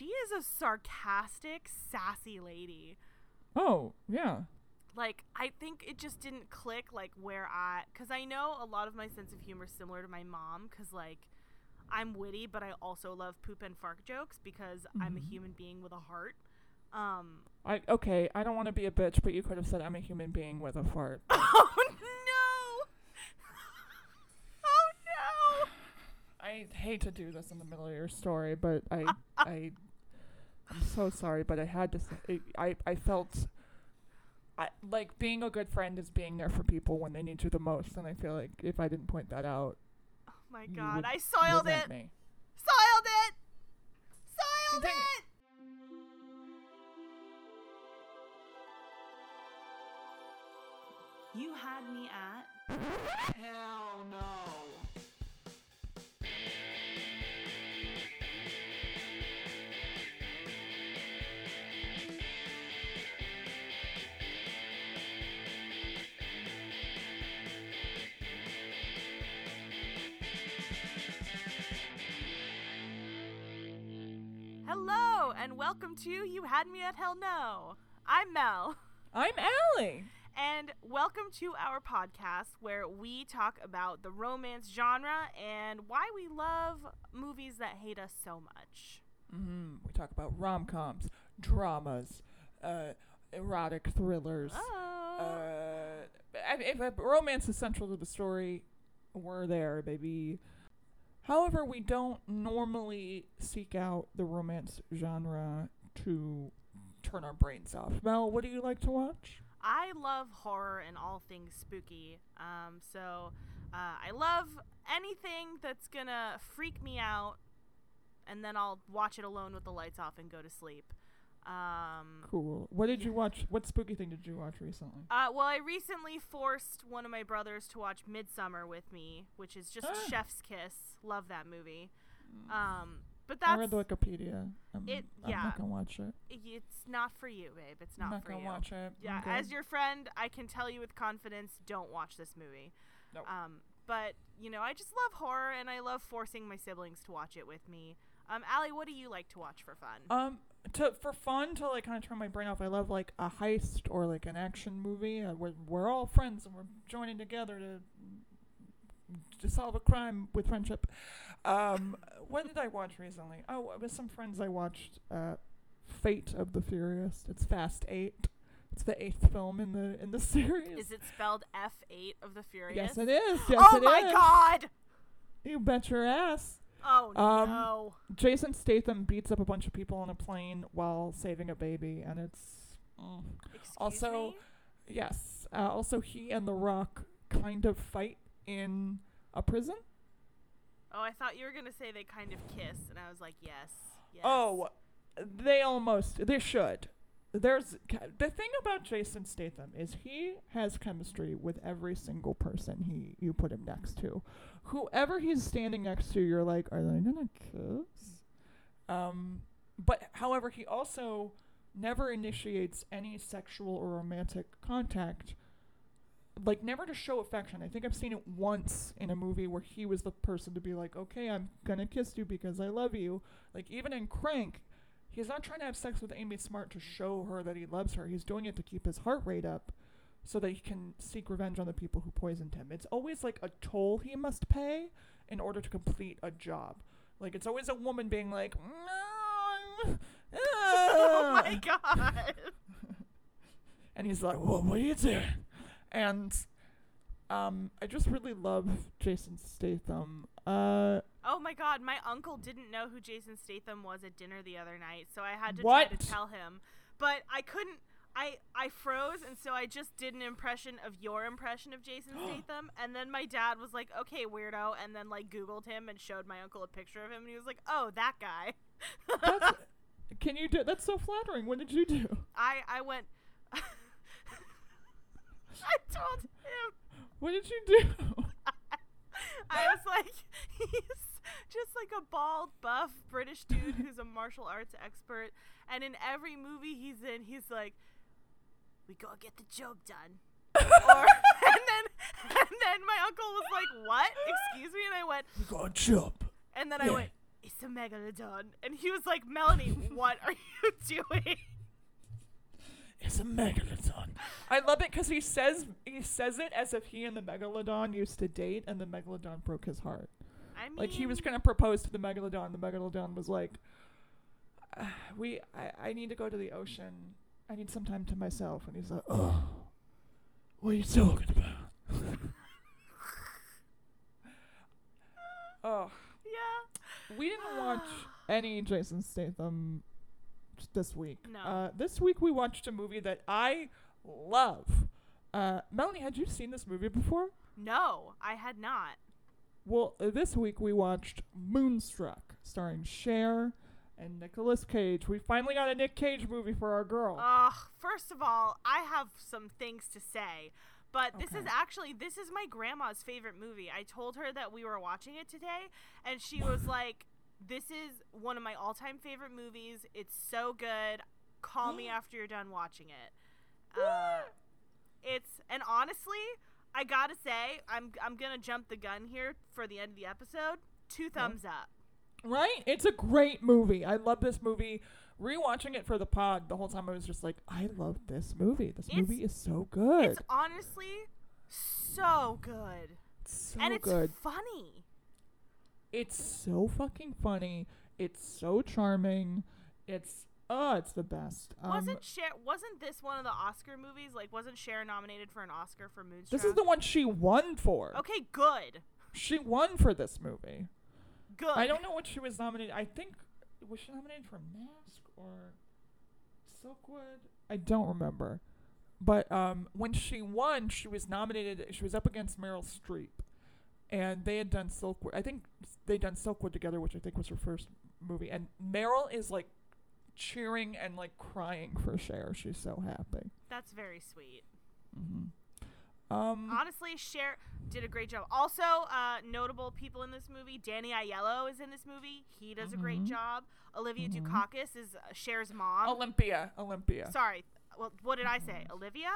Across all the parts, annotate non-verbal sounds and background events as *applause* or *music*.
she is a sarcastic, sassy lady. Oh, yeah. Like I think it just didn't click like where I cuz I know a lot of my sense of humor is similar to my mom cuz like I'm witty but I also love poop and fart jokes because I'm a Mhm. human being with a heart. Um I okay, I don't want to be a bitch, but you could have said I'm a human being with a fart. *laughs* Oh no. *laughs* oh no. I hate to do this in the middle of your story, but I *laughs* I I'm so sorry, but I had to say I I felt I like being a good friend is being there for people when they need you the most, and I feel like if I didn't point that out, Oh my god, would I soiled it. me. Soiled it. Soiled Continue. it. You had me at Hell no. Welcome to You Had Me at Hell No. I'm Mel. I'm Allie. And welcome to our podcast where we talk about the romance genre and why we love movies that hate us so much. hmm We talk about rom coms, dramas, uh, erotic thrillers. Oh. Uh, if, if romance is central to the story, we're there, baby. However, we don't normally seek out the romance genre to turn our brains off. Mel, what do you like to watch? I love horror and all things spooky. Um, so uh, I love anything that's gonna freak me out, and then I'll watch it alone with the lights off and go to sleep. Um, Cool. What did you watch? What spooky thing did you watch recently? uh, well, I recently forced one of my brothers to watch Midsommar with me, which is just Ah. Chef's Kiss. Love that movie. Um, but I read the Wikipedia. I'm, It- I'm yeah. not gonna watch it. it's not for you, babe. It's I'm not, not for you. watch it. Yeah, I'm as your friend, I can tell you with confidence, don't watch this movie. Nope. Um, but you know, I just love horror, and I love forcing my siblings to watch it with me. Um, Allie, what do you like to watch for fun? Um, to for fun to like kind of turn my brain off. I love like a heist or like an action movie. Uh, we're we're all friends and we're joining together to to solve a crime with friendship. Um, what did I watch recently? Oh, with some friends I watched uh, Fate of the Furious. It's Fast Eight. It's the eighth film in the in the *laughs* series. Is it spelled F eight of the Furious? yes, it is. Yes, it is. oh it my is. God! You bet your ass. Oh Um, no! Jason Statham beats up a bunch of people on a plane while saving a baby, and it's. Mm. Also- me? Yes. Uh, also, he and The Rock kind of fight in a prison. Oh, I thought you were gonna say they kind of kiss, and I was like, yes, yes. Oh, they almost. They should. There's the thing about Jason Statham is he has chemistry with every single person he you put him next to. Whoever he's standing next to, you're like, are they gonna kiss? Um, but however, he also never initiates any sexual or romantic contact. Like never to show affection. I think I've seen it once in a movie where he was the person to be like, "Okay, I'm gonna kiss you because I love you." Like even in Crank, he's not trying to have sex with Amy Smart to show her that he loves her. He's doing it to keep his heart rate up so that he can seek revenge on the people who poisoned him. It's always like a toll he must pay in order to complete a job. Like it's always a woman being like, "No, *laughs* oh my ah." God! *laughs* and he's like, "Well, what are you doing?" And um, I just really love Jason Statham. Uh, my god, my uncle didn't know who Jason Statham was at dinner the other night, so I had to What? try to tell him. But I couldn't I I froze and so I just did an impression of your impression of Jason *gasps* Statham and then my dad was like, "Okay, weirdo," and then like googled him and showed my uncle a picture of him and he was like, "Oh, that guy." *laughs* can you do? That's so flattering. What did you do? I I went *laughs* I told him What did you do? *laughs* I was like, he's just like a bald, buff British dude who's a martial arts expert. And in every movie he's in, he's like, we gotta get the joke done. *laughs* or, and then, and then my uncle was like, what? Excuse me? And I went, We got jump. and then I went, it's a megalodon. And he was like, Melanie, what are you *laughs* doing? It's a megalodon. I love it because he says he says it as if he and the megalodon used to date, and the megalodon broke his heart. I mean, Like he was gonna propose to the megalodon. The megalodon was like, "Uh, "We, I, I need to go to the ocean. I need some time to myself." And he's like, "Oh, what are you talking about?" *laughs* oh, yeah. we didn't watch *sighs* any Jason Statham this week. No. Uh, this week we watched a movie that I love. Uh, Melanie, had you seen this movie before? No, I had not. Well, uh, this week we watched Moonstruck, starring Cher and Nicolas Cage. We finally got a Nick Cage movie for our girl. Ugh. First of all, I have some things to say. But this is actually this is my grandma's favorite movie. I told her that we were watching it today and she was *sighs* like, "This is one of my all-time favorite movies. It's so good. Call me *gasps* after you're done watching it." Uh, it's and honestly, I got to say, I'm I'm to jump the gun here for the end of the episode. Two thumbs up. right? It's a great movie. I love this movie. Rewatching it for the pod, the whole time I was just like, I love this movie. This It's- movie is so good. It's honestly so good. It's so and it's good. funny. It's so fucking funny. It's so charming. It's oh, it's the best. Um, wasn't Cher? Wasn't this one of the Oscar movies? Like, wasn't Cher nominated for an Oscar for Moonstruck? this is the one she won for. Okay, good, She won for this movie. good. I don't know what she was nominated. I think was she nominated for Mask or Silkwood? I don't remember. But um, when she won, she was nominated. She was up against Meryl Streep, and they had done Silkwood. I think they'd done Silkwood together, which I think was her first movie. And Meryl is like cheering and like crying for Cher. She's so happy. That's very sweet. hmm Um, Honestly, Cher did a great job. Also, uh, notable people in this movie: Danny Aiello is in this movie. He does a great Mhm. job. Olivia Mhm. Dukakis is uh, Cher's mom. Olympia, Olympia. Sorry, well, what did I say? Olivia?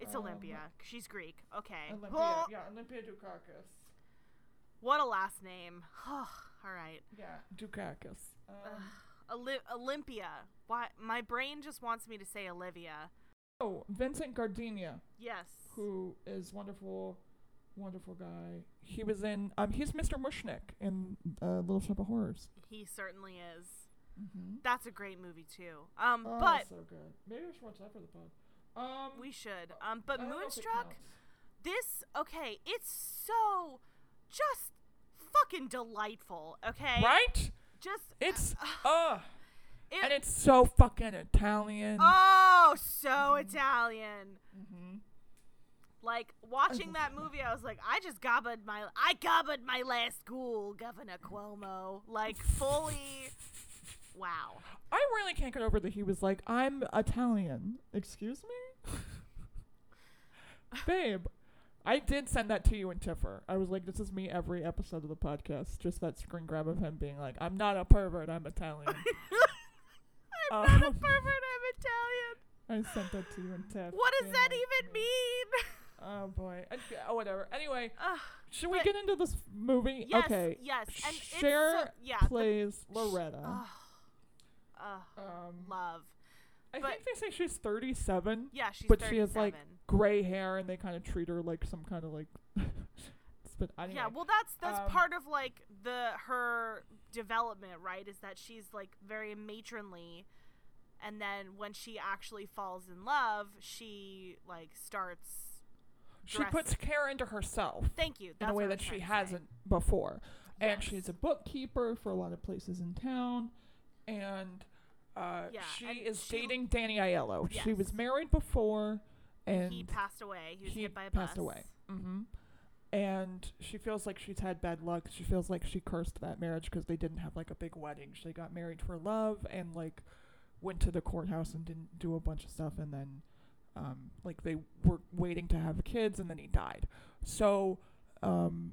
It's Um, Olympia. She's Greek. Okay. Olympia, Well, yeah, Olympia Dukakis. what a last name. *sighs* All right. Yeah, Dukakis. Um, Oli- Olympia. Why? My brain just wants me to say Olivia. oh, Vincent Gardenia, Yes. who is wonderful, wonderful guy. He was in. Um, he's Mr. Mushnik in uh, Little Shop of Horrors. He certainly is. Mm-hmm. That's a great movie too. Um, Oh, but so good. Maybe we should watch that for the pod. Um, we should. Um, but I don't know if it Moonstruck. This okay. It's so just fucking delightful. Okay. right? Just It's uh, uh, it, and it's so fucking Italian. oh so Italian. mm-hmm. Like watching that that. movie, I was like, I just gobbled my, I gobbled my last ghoul, Governor Cuomo. Like fully, *laughs* wow. I really can't get over that he was like, I'm Italian. Excuse me? *laughs* Babe, I did send that to you and Tiffer. I was like, this is me every episode of the podcast. Just that screen grab of him being like, I'm not a pervert, I'm Italian. *laughs* I'm not a Um, pervert. I'm Italian. I sent that to you and Tiff. What does that even mean? Oh boy. And- oh, whatever. Anyway, *sighs* Ugh, should we get into this movie? yes, okay. yes, and Cher it's so, yeah. the- plays Loretta. ugh, ugh, um, love. I but- think they say she's 37. Yeah, she's but 37. she has, like, gray hair and they kind of treat her like some kind of like *laughs* but anyway Yeah, well, that's that's um, part of like the her development, right? Is that she's like very matronly, and then when she actually falls in love, she like starts. she dress- puts care into herself Thank you. in a way that she trying to say. hasn't before and she's a bookkeeper for a lot of places in town and uh, Yeah, she and is she- dating Danny Aiello. She was married before, and he passed away. He was he hit by a passed bus. away. hmm And she feels like she's had bad luck. She feels like she cursed that marriage because they didn't have like a big wedding. She got married for love and like went to the courthouse and didn't do a bunch of stuff. And then um, like they were waiting to have kids and then he died. So um,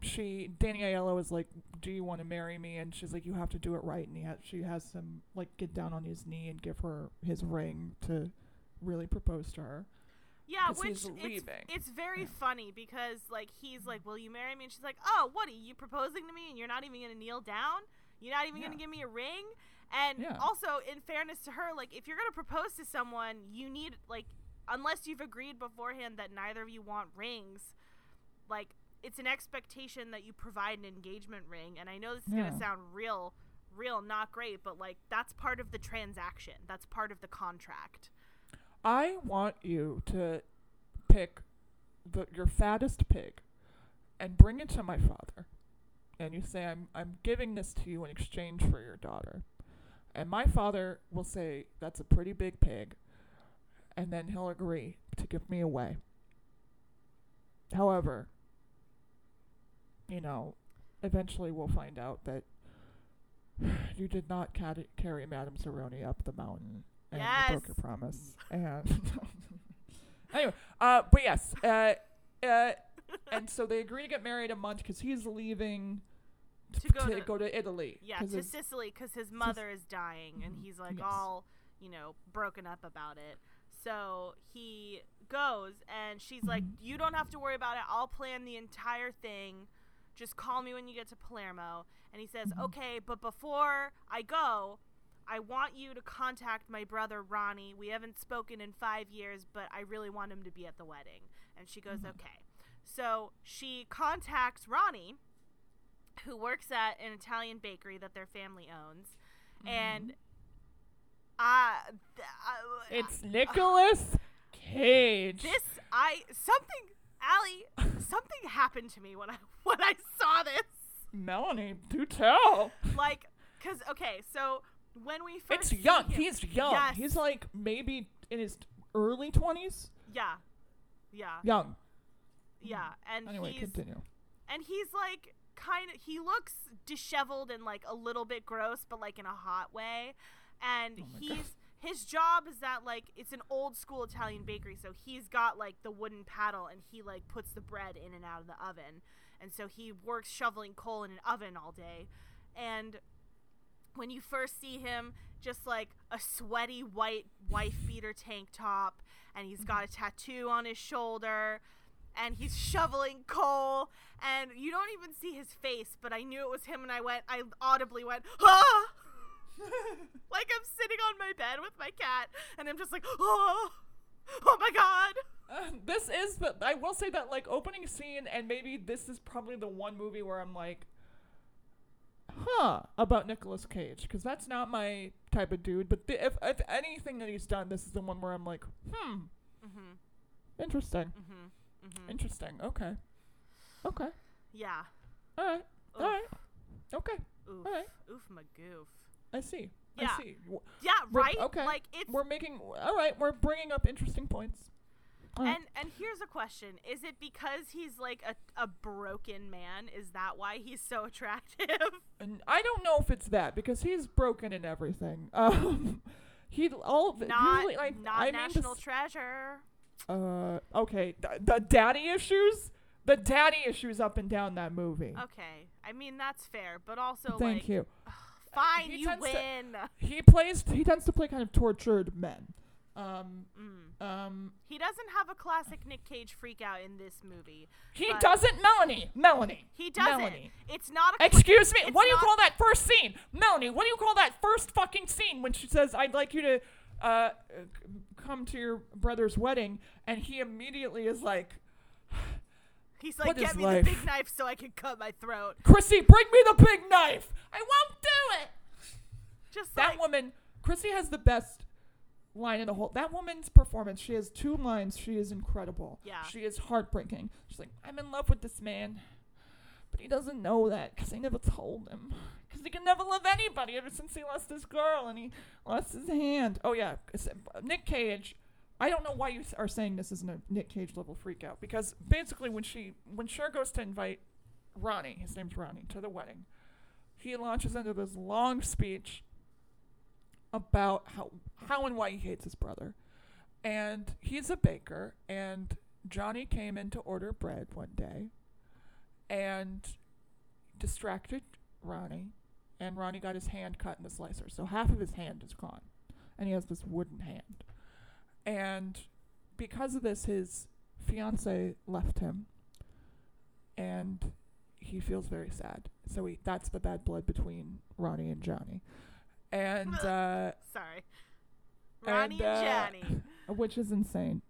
she Danny Aiello is like, "Do you want to marry me?" And she's like, "You have to do it right." And he ha- she has him like get down on his knee and give her his ring to really propose to her. Yeah, which he's it's, leaving. it's very Yeah. funny because like he's like, "Will you marry me?" And she's like, "Oh, what are you proposing to me? And you're not even gonna kneel down? You're not even Yeah. gonna give me a ring?" And Yeah. also, in fairness to her, like if you're gonna propose to someone, you need like, unless you've agreed beforehand that neither of you want rings, like it's an expectation that you provide an engagement ring. And I know this is gonna sound real, real not great, but like that's part of the transaction. That's part of the contract. I want you to pick the your fattest pig and bring it to my father. And you say I'm I'm giving this to you in exchange for your daughter. And my father will say that's a pretty big pig and then he'll agree to give me away. However, you know, eventually we'll find out that *sighs* you did not cad- carry Madame Zeroni up the mountain and you broke your promise. *laughs* And *laughs* anyway, uh, but yes, uh, uh, and so they agree to get married a month because he's leaving To go to- go to Italy. Yeah, 'cause to Sicily because his mother is dying and Mhm. he's like Yes. all, you know, broken up about it. So he goes and she's like, Mhm. You don't have to worry about it. I'll plan the entire thing. Just call me when you get to Palermo. And he says, Mhm. Okay, but before I go, I want you to contact my brother Ronnie. We haven't spoken in five years, but I really want him to be at the wedding. And she goes, Mhm. Okay. So she contacts Ronnie who works at an Italian bakery that their family owns, and uh, uh, it's *laughs* Nicolas Cage. this I something Allie something happened to me when I *laughs* when I saw this Melanie, do tell. like because okay so when we first It's young. He's young. Yes. He's like maybe in his early twenties. yeah yeah Young. yeah and Anyway, he's continue. and he's like kind of he looks disheveled and like a little bit gross but like in a hot way and Oh he's God. his job is that like it's an old school italian bakery so he's got like the wooden paddle and he like puts the bread in and out of the oven and so he works shoveling coal in an oven all day and when you first see him just like a sweaty white wife beater tank top and he's got a tattoo on his shoulder and he's shoveling coal and you don't even see his face but i knew it was him and i went i audibly went ah! *laughs* Like i'm sitting on my bed with my cat and i'm just like oh oh my god! Uh, this is, but I will say that like opening scene, and maybe this is probably the one movie where I'm like, huh, about Nicolas Cage, because that's not my type of dude. But the, if if anything that he's done, this is the one where I'm like, hmm, mm-hmm interesting, mm-hmm mm-hmm interesting. Okay, okay, yeah all right, all Oof. right, okay, oof all right. oof my goof I see. Yeah. I see. Yeah We're- right okay. like it's We're making all right. We're bringing up interesting points. Right. And and here's a question: Is it because he's like a, a broken man? Is that why he's so *laughs* attractive? And I don't know if it's that because he's broken in everything. *laughs* Um, he all not like not I national this- treasure. uh okay th- the daddy issues, the daddy issues up and down that movie. Okay, I mean that's fair, but also Thank like, you. fine, he you tends to- win. He plays. He tends to play kind of tortured men. Um, Mm. um, He doesn't have a classic Nick Cage freak out in this movie. he doesn't. Melanie, Melanie. He doesn't. Melanie. It's not a. Excuse me. What do you call that first scene, Melanie? What do you call that first fucking scene when she says, "I'd like you to uh, uh, come to your brother's wedding," and he immediately is like, He's like, what get me life?" the big knife so I can cut my throat. "Chrissy, bring me the big knife." I won't do it. Just That like, woman, Chrissy, has the best line in the whole. That woman's performance. She has two lines. She is incredible. Yeah. She is heartbreaking. She's like, "I'm in love with this man." But he doesn't know that because I never told him. Because he can never love anybody ever since he lost his girl and he lost his hand. Oh, yeah. uh, Nick Cage. I don't know why you are saying this isn't a Nick Cage level freak out. Because basically, when she when Cher goes to invite Ronnie, his name's Ronnie, to the wedding, he launches into this long speech about how how and why he hates his brother. And he's a baker and Johnny came in to order bread one day and distracted Ronnie and Ronnie got his hand cut in the slicer. So half of his hand is gone. And he has this wooden hand. And because of this, his fiance left him, and he feels very sad. So he that's the bad blood between Ronnie and Johnny, and *laughs* uh, Sorry. Ronnie and, uh, Johnny. which is insane.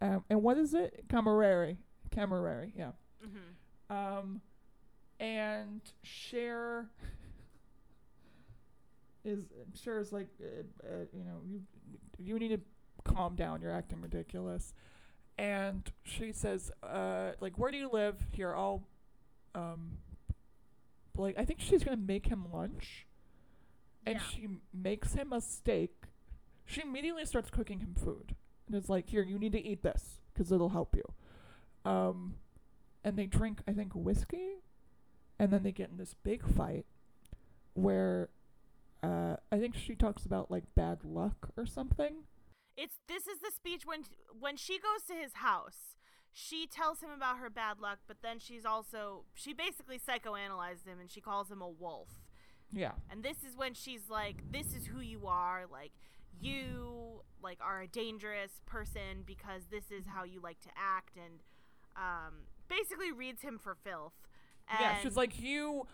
Um, and what is it? Cammareri. Cammareri. Yeah. hmm Um, and Cher is Cher is like, uh, uh, you know, you you need to calm down. You're acting ridiculous. And she says, uh, like, where do you live? Here, I'll, um, like, I think she's gonna make him lunch, and Yeah. she makes him a steak. She immediately starts cooking him food, and it's like, here, you need to eat this because it'll help you. Um, and they drink, I think, whiskey, and then they get in this big fight where uh, I think she talks about like bad luck or something. It's this is the speech when when she goes to his house. She tells him about her bad luck, but then she's also she basically psychoanalyzes him and she calls him a wolf. Yeah. And this is when she's like, "This is who you are. Like, you like are a dangerous person because this is how you like to act." And um, basically reads him for filth. And yeah, she's like you.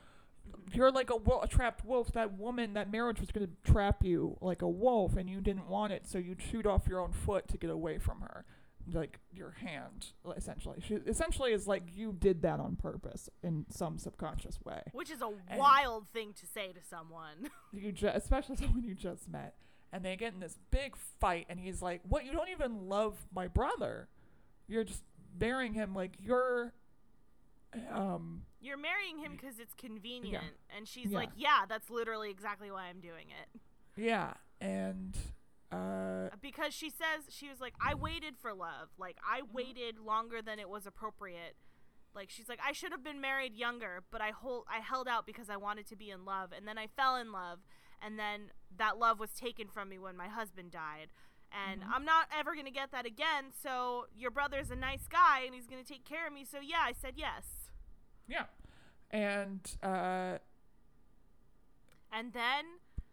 You're like a, wo- a trapped wolf. That woman, that marriage was gonna trap you like a wolf, and you didn't want it, so you chewed off your own foot to get away from her, like your hand, essentially. She essentially is like you did that on purpose in some subconscious way. which is a and- wild thing to say to someone. *laughs* You ju- especially *laughs* someone you just met, and they get in this big fight, and he's like, "What? You don't even love my brother? You're just marrying him like you're." Um, You're marrying him because it's convenient, and she's Yeah. like, "Yeah, that's literally exactly why I'm doing it." yeah, and uh, because she says she was like i waited for love like i Mm-hmm. waited longer than it was appropriate like she's like i should have been married younger but i hold i held out because i wanted to be in love and then i fell in love and then that love was taken from me when my husband died and Mhm. i'm not ever going to get that again so your brother's a nice guy and he's going to take care of me so yeah i said yes yeah, and uh, and then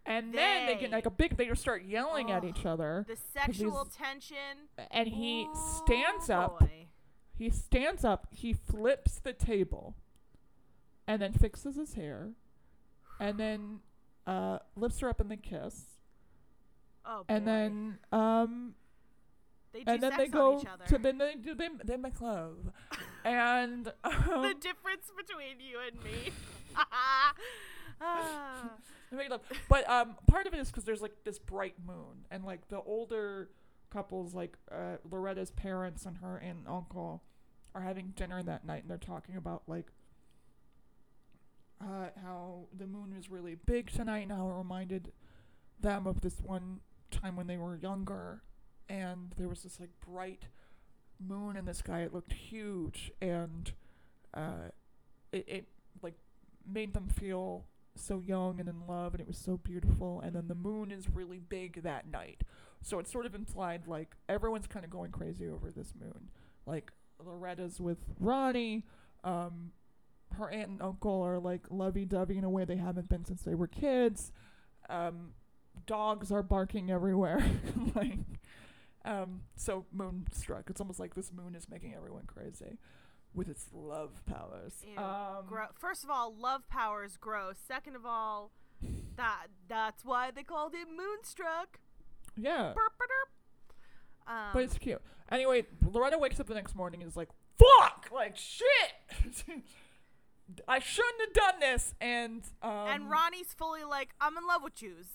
and then they get like a big. They just start yelling at each other, the sexual tension and he Ooh, stands up. boy. He stands up. He flips the table, and then fixes his hair, and then uh, lifts her up in the kiss. oh and boy. then um they do and then sex they on go each other to then they do they they make love and *laughs* the um, difference between you and me. *laughs* *laughs* Ah. they make love. but um part of it is because there's like this bright moon and like the older couples like uh loretta's parents and her aunt and uncle are having dinner that night and they're talking about like uh, how the moon was really big tonight and how it reminded them of this one time when they were younger. And there was this like bright moon in the sky. It looked huge and uh, it, it like made them feel so young and in love and it was so beautiful. And then the moon is really big that night. So it's sort of implied like everyone's kind of going crazy over this moon. Like loretta's with ronnie um, her aunt and uncle are like lovey-dovey in a way they haven't been since they were kids um, dogs are barking everywhere *laughs* like um, so moonstruck it's almost like this moon is making everyone crazy with its love powers Ew, um, Gro- First of all, love powers gross. Second of all, that that's why they called it Moonstruck. yeah. Um, But it's cute. Anyway, Loretta wakes up the next morning and is like, "Fuck! Like shit! *laughs* I shouldn't have done this." And um, and Ronnie's fully like, I'm in love with yous.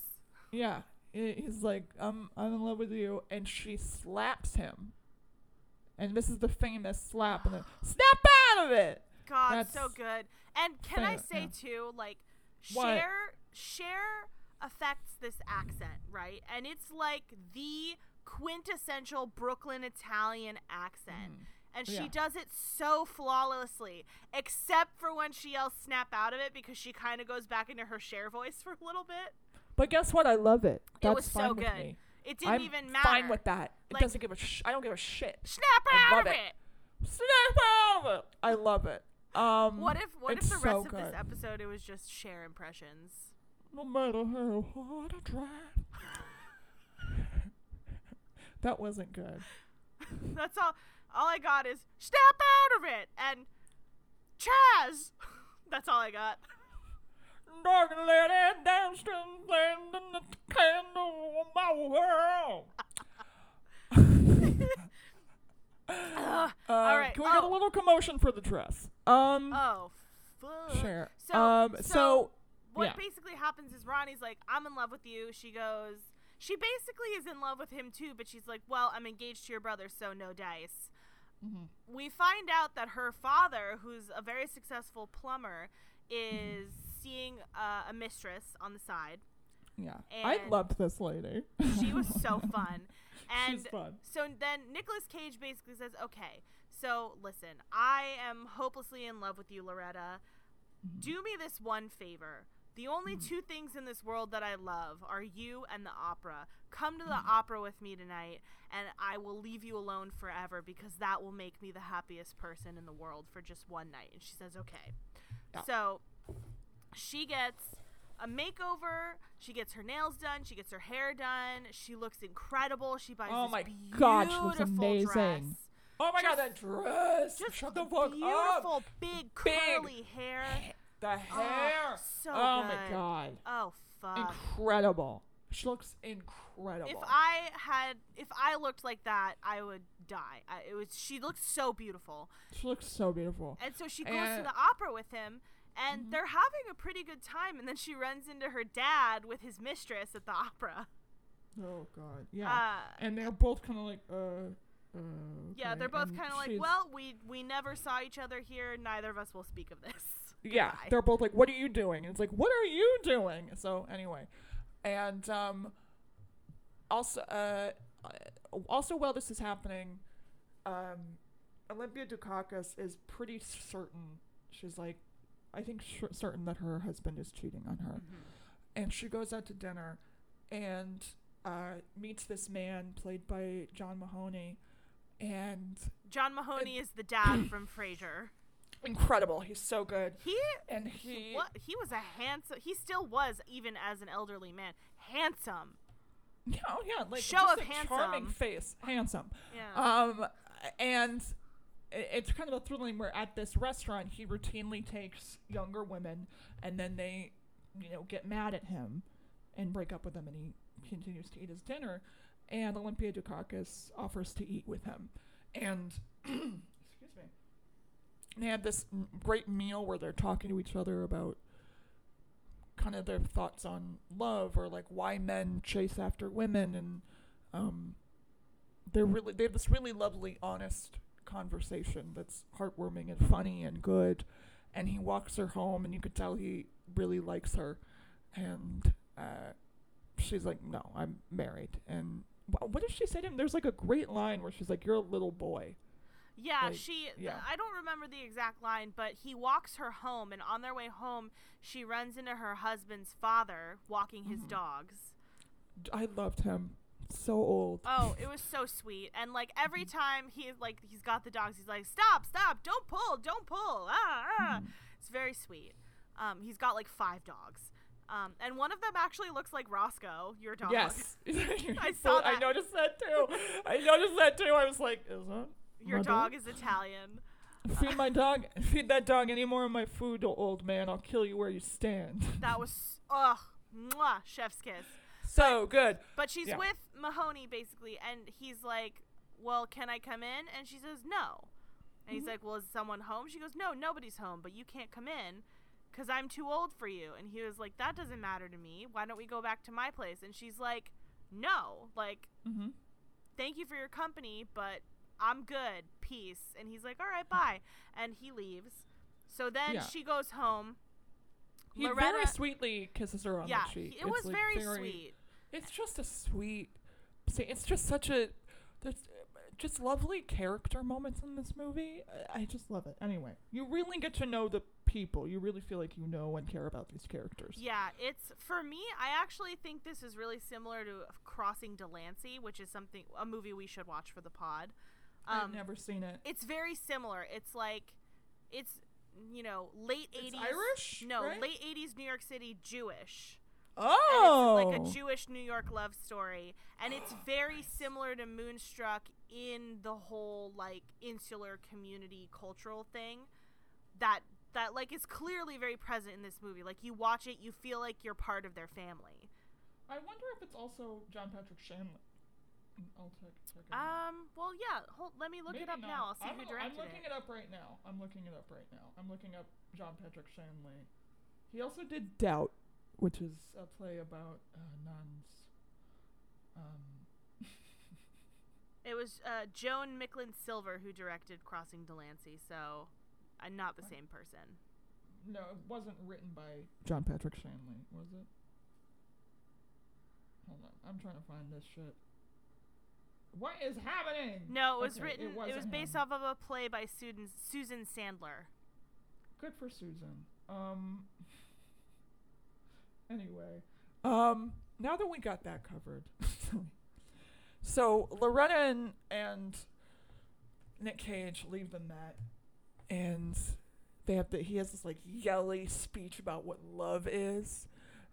yeah, he's like, "I'm I'm in love with you," and she slaps him. And this is the famous slap, and then *gasps* snap out of it. God, so good. And can I say yeah. too, like, What? share Cher affects this accent, right? And it's like the quintessential Brooklyn Italian accent. Mhm. And she Yeah. does it so flawlessly, except for when she yells snap out of it because she kind of goes back into her Cher voice for a little bit. But guess what? I love it. That's was so good. me. It didn't I'm even matter. fine with that. It Like- doesn't give a sh- I don't give a shit. Snap out of it. it. Snap out of it. I love it. Um, What if what if the rest so of this episode it was just Cher impressions? No matter how hard I try. *laughs* that wasn't good. That's all. All I got is snap out of it and Chaz. *laughs* That's all I got. Dark lady downstream landing the candle on my world. Uh, *laughs* All right, Can we get a oh. little commotion for the dress? Um, Oh, fuck. sure. So, um, so, so, what yeah. basically happens is Ronnie's like, "I'm in love with you." She goes, she basically is in love with him too, but she's like, "Well, I'm engaged to your brother, so no dice." Mhm. We find out that her father, who's a very successful plumber, Mm-hmm. is seeing uh, a mistress on the side. yeah, I loved this lady. She was so *laughs* fun. And She's fun. so then Nicolas Cage basically says, "Okay, so listen, I am hopelessly in love with you, Loretta. Mm-hmm. Do me this one favor. The only two things in this world that I love are you and the opera. Come to the Mm-hmm. opera with me tonight, and I will leave you alone forever because that will make me the happiest person in the world for just one night." And she says, "Okay." Yeah. So she gets a makeover. She gets her nails done. She gets her hair done. She looks incredible. She buys Oh my beautiful God, she looks amazing. dress. Oh my god, that dress! Just Shut the fuck up! beautiful, big Big. curly hair. The hair! so oh good. my god. Oh fuck! Incredible. She looks incredible. If I had, if I looked like that, I would die. I, it was. She looked so beautiful, she looks so beautiful. and so she goes to the opera with him, and Mm-hmm. they're having a pretty good time. And then she runs into her dad with his mistress at the opera. Oh god. Yeah. Uh, and they're both kind of like, uh, uh. yeah, they're both kind of like, well, we we never saw each other here. Neither of us will speak of this. Yeah, Goodbye." they're both like, "What are you doing?" And it's like, "What are you doing?" So anyway, and um, also, uh, also while this is happening, um, Olympia Dukakis is pretty certain. She's like, I think sh- certain that her husband is cheating on her, Mhm. and she goes out to dinner, and uh, meets this man played by John Mahoney, and John Mahoney is the dad from Frasier. Incredible. He's so good, He and he. what he was a handsome. He still was even as an elderly man handsome. Yeah, *laughs* oh, yeah, like Show just of a charming face, handsome. Yeah. Um, and it's kind of a thrilling where at this restaurant he routinely takes younger women, and then they, you know, get mad at him, and break up with him, and he continues to eat his dinner, and Olympia Dukakis offers to eat with him, and *clears throat* they have this great meal where they're talking to each other about kind of their thoughts on love or like why men chase after women and um they're really they have this really lovely honest conversation that's heartwarming and funny and good. And he walks her home and you could tell he really likes her. And uh she's like no i'm married. And wh- what does she say to him? There's like a great line where she's like you're a little boy Yeah, Like, she. yeah. I don't remember the exact line, but he walks her home, and on their way home, she runs into her husband's father walking his Mhm. dogs. I loved him so old Oh, it was so sweet, and like every time he like he's got the dogs, he's like, "Stop, stop! Don't pull, don't pull!" Ah, ah. Mhm. It's very sweet. Um, he's got like five dogs, um, and one of them actually looks like Roscoe, your dog. Yes. *laughs* *laughs* I saw I noticed that too. I noticed that too. I was like, is that Your dog is Italian. *laughs* Feed my dog. Feed that dog any more of my food, old man. I'll kill you where you stand. *laughs* That was ugh, mwah, chef's kiss. So good. But she's Yeah. with Mahoney basically, and he's like, "Well, can I come in?" And she says, "No." And he's Mhm. like, "Well, is someone home?" She goes, "No, nobody's home, but you can't come in because I'm too old for you." And he was like, "That doesn't matter to me. Why don't we go back to my place?" And she's like, "No, like, Mm-hmm. thank you for your company, but I'm good. Peace." And he's like, "All right, bye," and he leaves. So then Yeah. she goes home. He very sweetly kisses her on yeah, the cheek. it It's, was like, very, sweet. It's just a sweet. It's just such a. There's just lovely character moments in this movie. I, I just love it. Anyway, you really get to know the people. You really feel like you know and care about these characters. Yeah, it's for me. I actually think this is really similar to Crossing Delancey, which is something a movie we should watch for the pod. I've Um, never seen it. it's very similar. It's like, it's you know late eighties Irish, No, right? late eighties New York City Jewish. Oh. Like a Jewish New York love story, and it's very similar to Moonstruck in the whole like insular community cultural thing that that like is clearly very present in this movie. Like you watch it, you feel like you're part of their family. I wonder if it's also John Patrick Shanley. I'll check. check it out. Um. Well, yeah. Hold. Let me look it up not. now. I'll see I'm, who directed it. I'm looking it. it up right now. I'm looking it up right now. I'm looking up John Patrick Shanley. He also did Doubt, which is a play about uh, nuns. Um, It was uh, Joan Micklin Silver who directed Crossing Delancey, so uh, not the What? same person. no, it wasn't written by John Patrick Shanley, was it? Hold on, I'm trying to find this shit. What is happening? No, it was Okay, written. It, was wasn't based him. off of a play by Susan Susan Sandler. Good for Susan. Um. *laughs* Anyway, um, now that we got that covered, *laughs* so Loretta and, and Nick Cage leave the Met, and they have the, he has this like yelly speech about what love is,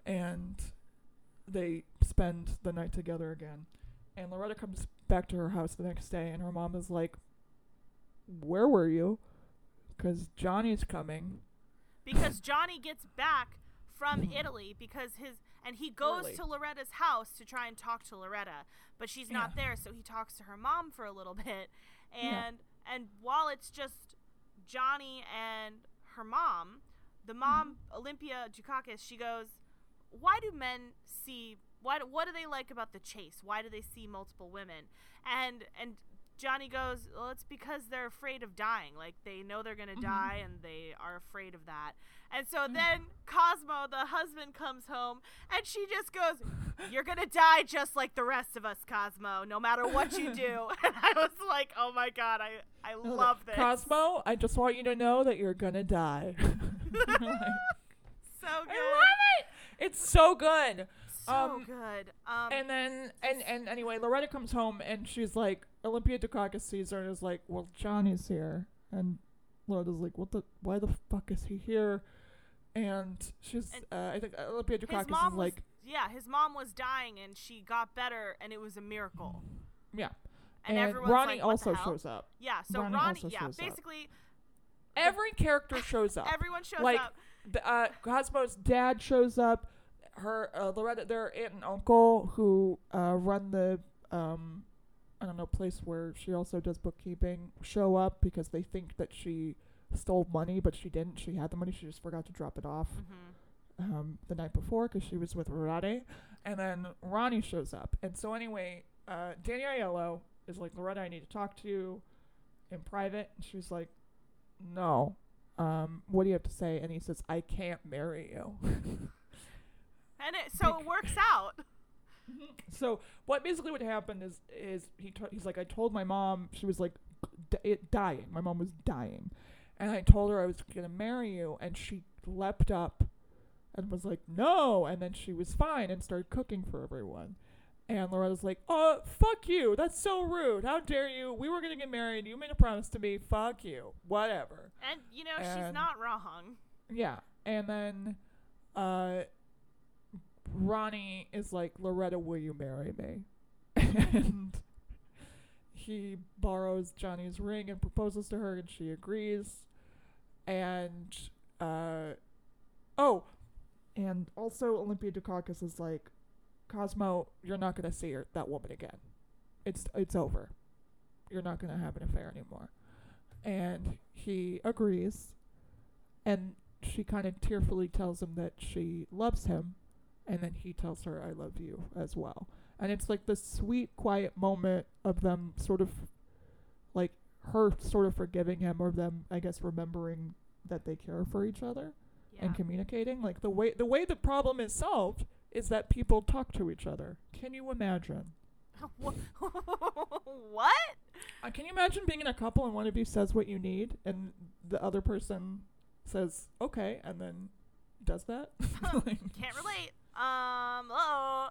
and they spend the night together again. And Loretta comes back to her house the next day, and her mom is like, "Where were you?" Because Johnny's coming. because Johnny gets back from. *clears throat* Italy because his and he goes Early. to Loretta's house to try and talk to Loretta, but she's not Yeah. there, so he talks to her mom for a little *laughs* bit, Yeah. and and while it's just Johnny and her mom, the mom Mm-hmm. Olympia Dukakis, she goes, "Why do men see? Why? do- What do they like about the chase? Why do they see multiple women?" And and Johnny goes, "Well, it's because they're afraid of dying. Like they know they're gonna Mhm. die, and they are afraid of that." And so Mm. then Cosmo, the husband, comes home, and she just goes, "You're gonna die just like the rest of us, Cosmo. No matter what you do." *laughs* And I was like, "Oh my god, I I love this." Cosmo, I just want you to know that you're gonna die. *laughs* *laughs* So I love it. It's so good. So Um, good. Um, And then, and and anyway, Loretta comes home and she's like, Olympia Dukakis sees her and is like, "Well, Johnny's here," and Loretta's like, "What the? Why the fuck is he here?" And she's, And uh, I think Olympia Dukakis is was, like, yeah, his mom was dying, and she got better, and it was a miracle. "Yeah." And, And, Ronnie like, also shows up. Yeah, so Ronnie Ronnie, also yeah, shows up. basically Every character shows up. *laughs* everyone shows Like, up. Like uh, Cosmo's dad shows up. Her uh, Loretta, their aunt and uncle who uh, run the um, I don't know place where she also does bookkeeping show up because they think that she stole money, but she didn't. She had the money. She just forgot to drop it off hmm um, the night before because she was with Loretta. And then Ronnie shows up. And so anyway, uh, Danny Aiello is like, Loretta, I need to talk to you in private. And she's like, no. Um, what do you have to say? And he says, I can't marry you. *laughs* And it, so it works out. *laughs* so what basically what happened is is he to- he's like I told my mom she was like d- it dying. My mom was dying. And I told her I was gonna marry you and she leapt up and was like no. And then she was fine and started cooking for everyone. And Loretta's like oh fuck you. That's so rude. How dare you. We were gonna get married. You made a promise to me. Fuck you. Whatever. And you know she's not wrong. yeah. And then uh Ronnie is like, Loretta, will you marry me? *laughs* and he borrows Johnny's ring and proposes to her and she agrees. And uh oh and also Olympia Dukakis is like, Cosmo, you're not gonna see her that woman again. It's it's over. You're not gonna have an affair anymore. And he agrees and she kind of tearfully tells him that she loves him and then he tells her i love you as well and it's like this sweet quiet moment of them sort of like her sort of forgiving him or them i guess remembering that they care for each other Yeah. and communicating like the way the way the problem is solved is that people talk to each other can you imagine *laughs* what? uh, can you imagine being in a couple and one of you says what you need and the other person says okay and then does that *laughs* *laughs* Like- Can't relate. Um, oh,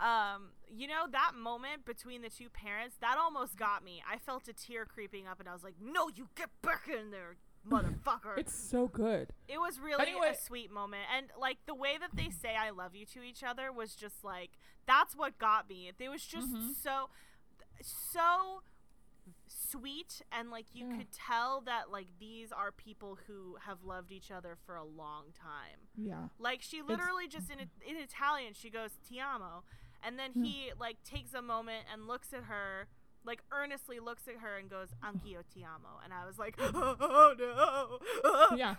Um, you know that moment between the two parents that almost got me. I felt a tear creeping up, and I was like, "No, you get back in there, motherfucker. *laughs* It's so good. It was really Anyway- a sweet moment. And like the way that they say I love you to each other was just like that's what got me. It was just Mhm. so so sweet and like you Yeah. could tell that like these are people who have loved each other for a long time. Yeah. Like she literally just in in Italian she goes ti amo and then Yeah. he like takes a moment and looks at her like earnestly looks at her and goes anch'io ti amo and I was like *laughs* oh no. Oh. *laughs* yeah.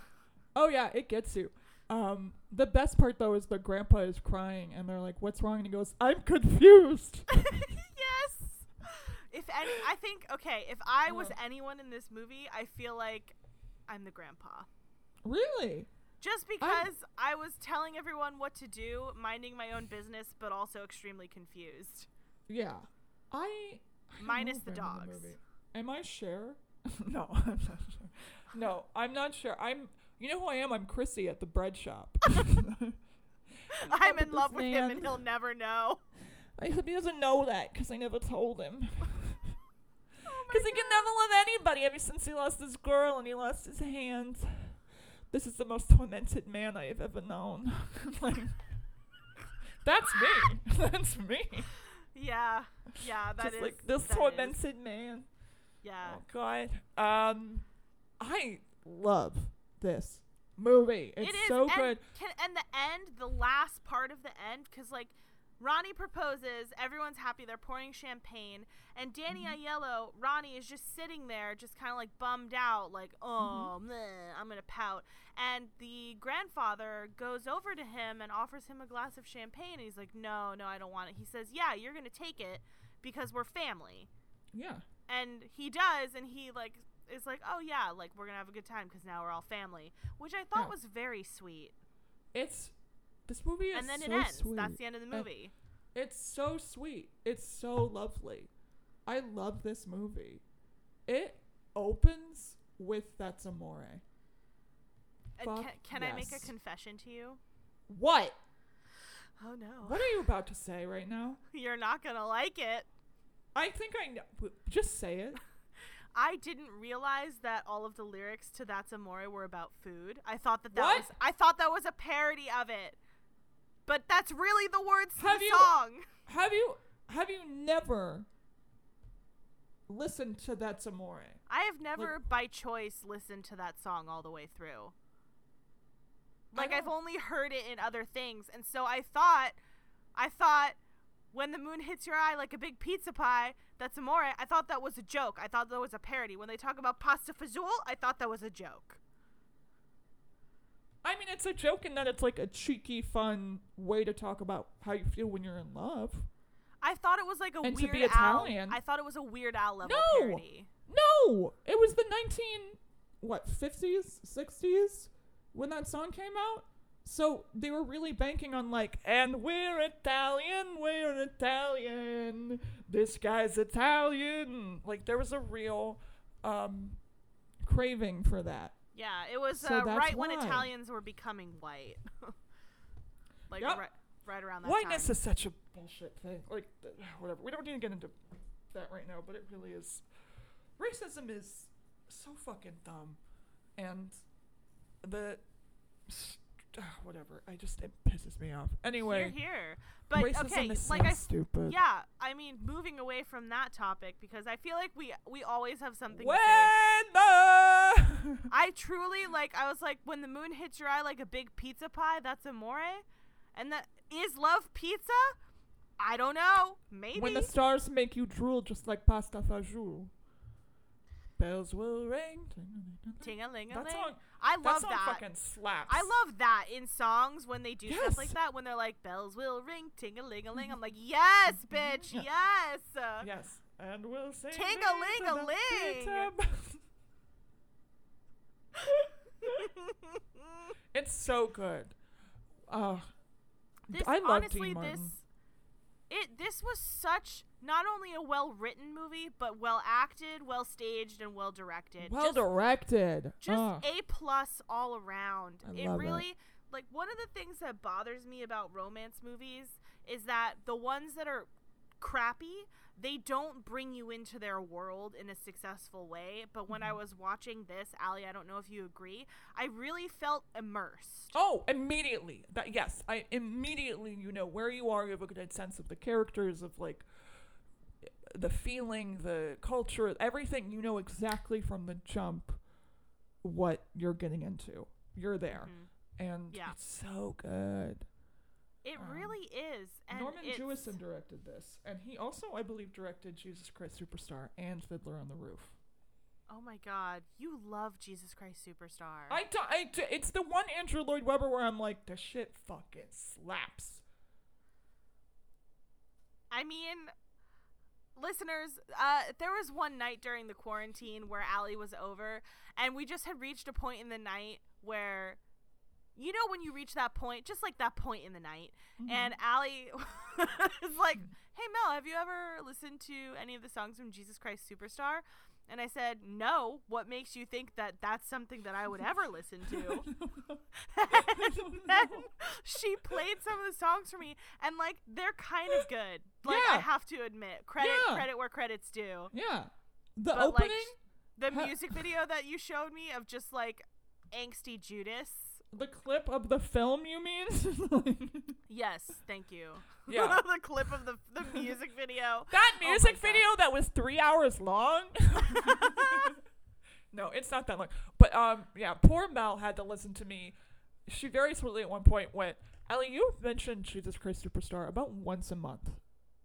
Oh yeah, it gets you. Um, the best part though is the grandpa is crying and they're like, "What's wrong?" and he goes, "I'm confused." *laughs* If any, I think okay. If I was anyone in this movie, I feel like I'm the grandpa. really? Just because I was telling everyone what to do, minding my own business, but also extremely confused. Yeah. I. I Minus the I'm dogs. movie. Am I Cher? *laughs* no, I'm not sure. No, I'm not sure. I'm. You know who I am? I'm Chrissy at the bread shop. *laughs* *laughs* I'm in love with him, and he'll never know. I hope he doesn't know that because I never told him. Because he can never love anybody ever since he lost his girl and he lost his hand. This is the most tormented man I have ever known. *laughs* like, that's me. *laughs* that's me. Yeah, yeah, that is Just like this that is. tormented man. Yeah, Oh God. Um, I love this movie. It's it is so and good. Can, and the end, the last part of the end, because like Ronnie proposes, everyone's happy, they're pouring champagne, and Danny Mm-hmm. Aiello, Ronnie is just sitting there, just kind of like bummed out, like, oh, Mm-hmm. meh, I'm gonna pout. And the grandfather goes over to him and offers him a glass of champagne, and he's like, no, no, I don't want it. He says, yeah, you're gonna take it because we're family. Yeah. and he does and he like is like oh yeah like we're gonna have a good time because now we're all family which i thought Yeah. was very sweet It's this movie is and then so it ends sweet. that's the end of the And- movie It's so sweet. It's so lovely. I love this movie. It opens with That's Amore. Uh, Fuck can, can i make a confession to you What? oh no What are you about to say right now? *laughs* you're not gonna like it I think I know. Just say it. *laughs* i didn't realize that all of the lyrics to that's amore were about food i thought that that What? was i thought that was a parody of it but that's really the words to Have the you- song Have you have you never listened to That's Amore? I have never by choice listened to that song all the way through. Like I've only heard it in other things. And so I thought I thought when the moon hits your eye like a big pizza pie, that's amore. I thought that was a joke. I thought that was a parody. When they talk about pasta fazool, I thought that was a joke. I mean, it's a joke in that it's like a cheeky, fun way to talk about how you feel when you're in love. I thought it was like a And to weird be Al. Italian- I thought it was a weird Al level No! parody. No, it was the 19 what 50s, 60s when that song came out. So they were really banking on like, and we're Italian, we're Italian. This guy's Italian. Like there was a real um craving for that. Yeah, it was So uh, right when. Italians were becoming white. *laughs* like Yep. right, right around that Whiteness time. is such a bullshit thing. Like whatever. We don't need to get into that right now, but it really is. Racism is so fucking dumb, and the whatever. I just it pisses me off. Anyway, Here, here. But racism okay, is like so I stupid. Yeah, I mean, moving away from that topic because I feel like we we always have something When to say. the *laughs* I truly like. I was like, when the moon hits your eye like a big pizza pie, that's amore, and that is love pizza. I don't know. Maybe. when the stars make you drool just like pasta fazool. Bells will ring. Ting a ling a That ling. song, I that love song that. fucking slaps. I love that in songs when they do Yes. stuff like that. When they're like, bells will ring, ting a ling a ling. I'm like, yes, *laughs* bitch, Yeah. yes. Uh, Yes, and we'll sing. Ting-a-ling-a-ling. *laughs* it's so good. Oh, this I love honestly, Dean Martin. this it this was such not only a well written movie, but well acted, well staged, and well directed. well just, directed. just a plus all around. I it love it. really like one of the things that bothers me about romance movies is that the ones that are crappy. They don't bring you into their world in a successful way. But when I Mhm. was watching this, Allie, I don't know if you agree, I really felt immersed. Oh, immediately. That yes, I immediately you know where you are. You have a good sense of the characters, of like the feeling, the culture, everything. You know exactly from the jump what you're getting into. You're there, Mhm. and Yeah. it's so good. It Um, really is. And Norman Jewison directed this, and he also, I believe, directed Jesus Christ Superstar and Fiddler on the Roof. Oh my God, you love Jesus Christ Superstar. I, do, I do, it's the one Andrew Lloyd Webber where I'm like, the shit fucking slaps. I mean, listeners, uh, there was one night during the quarantine where Allie was over, and we just had reached a point in the night where, you know, when you reach that point, just like that point in the night, Mm-hmm. and Allie *laughs* was like, "Hey Mel, have you ever listened to any of the songs from Jesus Christ Superstar?" And I said, "No. What makes you think that that's something that I would ever listen to?" *laughs* *laughs* and then she played some of the songs for me, and like they're kind of good. Like I have to admit, credit Yeah. credit where credit's due. yeah, the But, like, opening. The music video that you showed me of just like angsty Judas. The clip of the film, you mean? *laughs* Yes, thank you. Yeah. *laughs* the clip of the the music video. that Oh music God. video that was three hours long. *laughs* no, it's not that long. But um, yeah, poor Mel had to listen to me. She very sweetly at one point went, "Ellie, you've mentioned Jesus Christ Superstar about once a month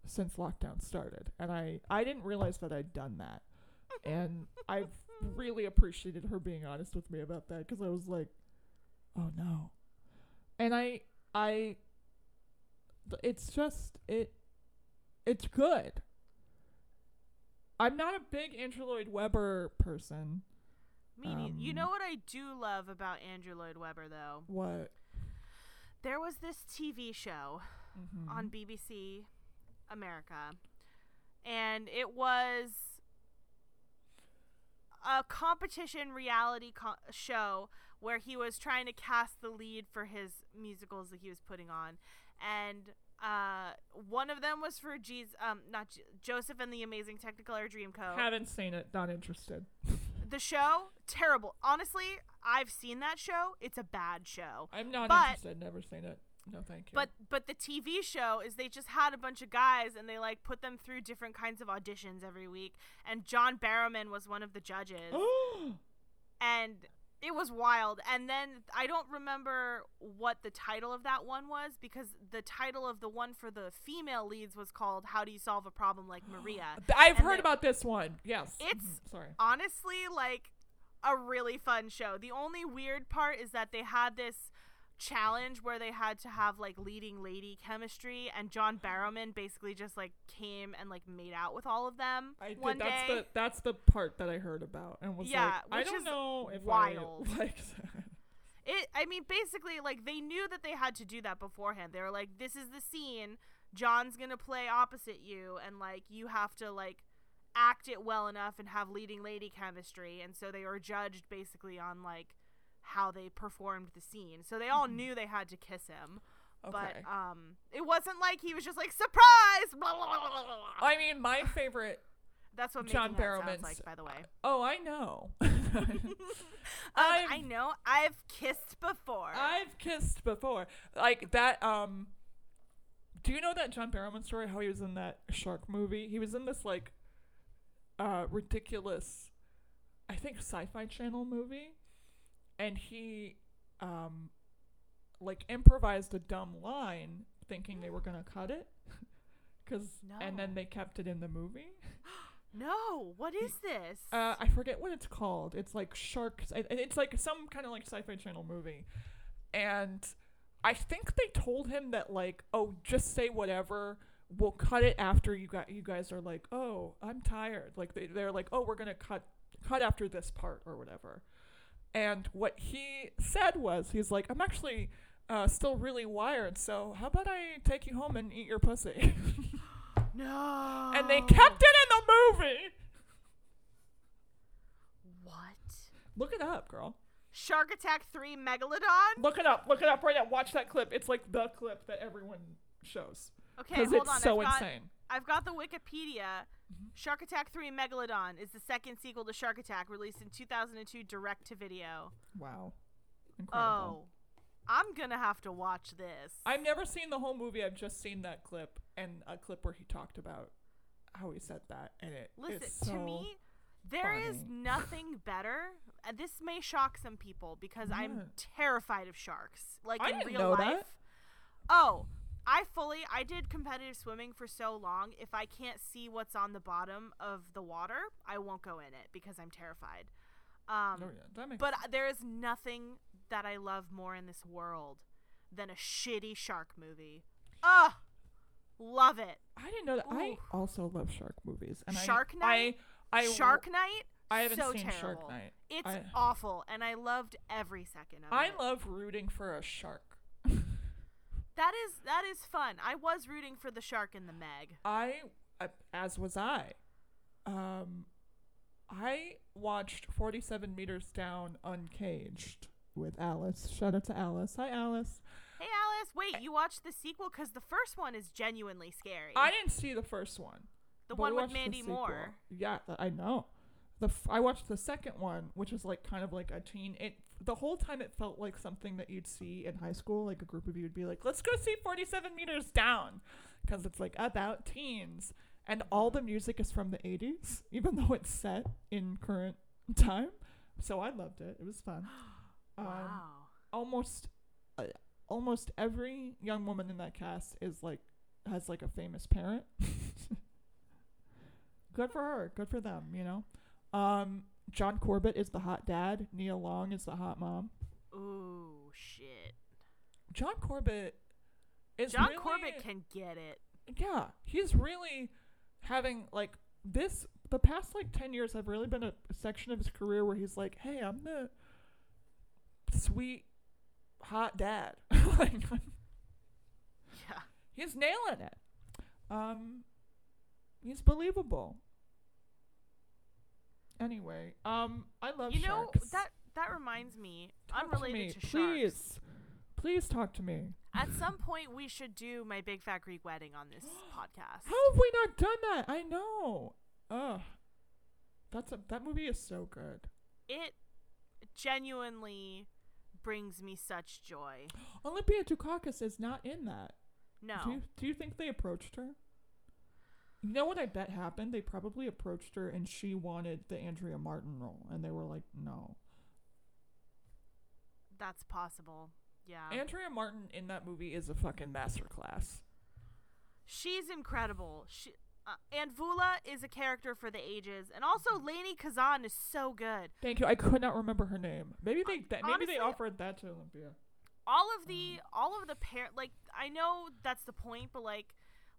since lockdown started, and I I didn't realize that I'd done that, and I've really appreciated her being honest with me about that because I was like, oh no, and I I it's just it it's good. I'm not a big Andrew Lloyd Webber person. meaning nei- you Um, know what I do love about Andrew Lloyd Webber though? What? There was this TV show Mhm. on BBC America, and it was a competition reality co- show where he was trying to cast the lead for his musicals that he was putting on, and uh, one of them was for G's, um, not J- Joseph and the Amazing Technicolor Dreamcoat. Haven't seen it. Not interested. *laughs* the show terrible. Honestly, I've seen that show. It's a bad show. I'm not But- interested. Never seen it. No, thank you. But but the TV show is they just had a bunch of guys and they like put them through different kinds of auditions every week. And John Barrowman was one of the judges, *gasps* and it was wild. And then I don't remember what the title of that one was because the title of the one for the female leads was called "How Do You Solve a Problem Like Maria." *gasps* I've and heard the- about this one. Yes. It's- Mhm, sorry. honestly like a really fun show. The only weird part is that they had this challenge where they had to have like leading lady chemistry and John Barrowman basically just like came and like made out with all of them I did, one that's day. the that's the part that I heard about and was Yeah, like, I don't know if wild. I *laughs* like that. It I mean basically like they knew that they had to do that beforehand. They were like this is the scene John's going to play opposite you and like you have to like act it well enough and have leading lady chemistry and so they were judged basically on like how they performed the scene. So they all Mhm. knew they had to kiss him. Okay. But um it wasn't like he was just like surprise. Blah, blah, blah, blah, blah. I mean, my favorite. *laughs* That's what John John Barrowman Barrowman's- like by the way. *laughs* Oh, I know. *laughs* Um, I know. I've kissed before. I've kissed before. Like that. Um. Do you know that John Barrowman story? How he was in that shark movie? He was in this like, uh, ridiculous, I think Sci-Fi Channel movie, and he, um, like improvised a dumb line, thinking they were gonna cut it, *laughs* cause and then they kept it in the movie. *gasps* no, what is this? Uh, I forget what it's called. It's like sharks. It's like some kind of like sci-fi channel movie, and I think they told him that like, oh, just say whatever. We'll cut it after you got you guys are like, oh, I'm tired. Like they they're like, oh, we're gonna cut cut after this part or whatever. And what he said was, he's like, I'm actually uh, still really wired. So how about I take you home and eat your pussy? *laughs* no. and they kept it in the movie. What? Look it up, girl. Shark Attack 3 Megalodon? Look it up. Look it up right now. Watch that clip. It's like the clip that everyone shows Okay, because hold it's on. so I've got, insane. I've got the Wikipedia. Mhm. Shark Attack 3 Megalodon is the second sequel to Shark Attack, released in 2002 direct to video. Wow. Incredible. Oh, I'm gonna have to watch this. I've never seen the whole movie. I've just seen that clip and a clip where he talked about how he said that, and it Listen, is to me, there is funny. nothing better. And this may shock some people because I'm terrified of sharks. Like I in didn't real know life. that. Oh, I fully I did competitive swimming for so long. If I can't see what's on the bottom of the water, I won't go in it because I'm terrified. Um, Oh, yeah, but there is nothing that I love more in this world than a shitty shark movie. Ugh, love it. I didn't know that. I also love shark movies. And Shark I, Night? I, I Shark Night. I haven't so seen terrible. Shark Night. It's I- awful, and I loved every second of I it. I love rooting for a shark. That is that is fun. I was rooting for the shark in the Meg. I, uh, as was I. Um, I watched 47 Meters Down Uncaged with Alice. Shout out to Alice. Hi, Alice. Hey Alice, wait, you watched the sequel because the first one is genuinely scary. I didn't see the first one. the one with Mandy. Moore. Yeah, I know. The f- I watched the second one, which is like kind of like a teen. It the whole time it felt like something that you'd see in high school. Like a group of you would be like, "Let's go see Forty Seven Meters Down," because it's like about teens, and all the music is from the '80s, *laughs* even though it's set in current time. So I loved it. It was fun. *gasps* Um, wow. almost uh, almost every young woman in that cast is like has like a famous parent. *laughs* Good for her. Good for them, you know. Um John Corbett is the hot dad, Nia Long is the hot mom. Ooh, shit. John Corbett is John really, Corbett can get it. Yeah, he's really having like this the past like 10 years have really been a, a section of his career where he's like, "Hey, I'm the sweet hot dad." *laughs* like Yeah. He's nailing it. Um, he's believable. Anyway, um, I love You know sharks. that that reminds me, Talk to unrelated me, to, sharks. please, please talk to me. At some point, we should do my big fat Greek wedding on this *gasps* podcast. How have we not done that? I know. Ugh, that's a that movie is so good. It genuinely brings me such joy. *gasps* Olympia Dukakis is not in that. No. Do you, do you think they approached her? You know what I bet happened? They probably approached her and she wanted the Andrea Martin role, and they were like, no. That's possible. Yeah. Andrea Martin in that movie is a fucking masterclass. She's incredible. She uh, and Voula is a character for the ages, and also Lainie Kazan is so good. Thank you. I could not remember her name. Maybe they that, maybe honestly- they offered that to Olympia. All of the all of the pair like I know that's the point, but like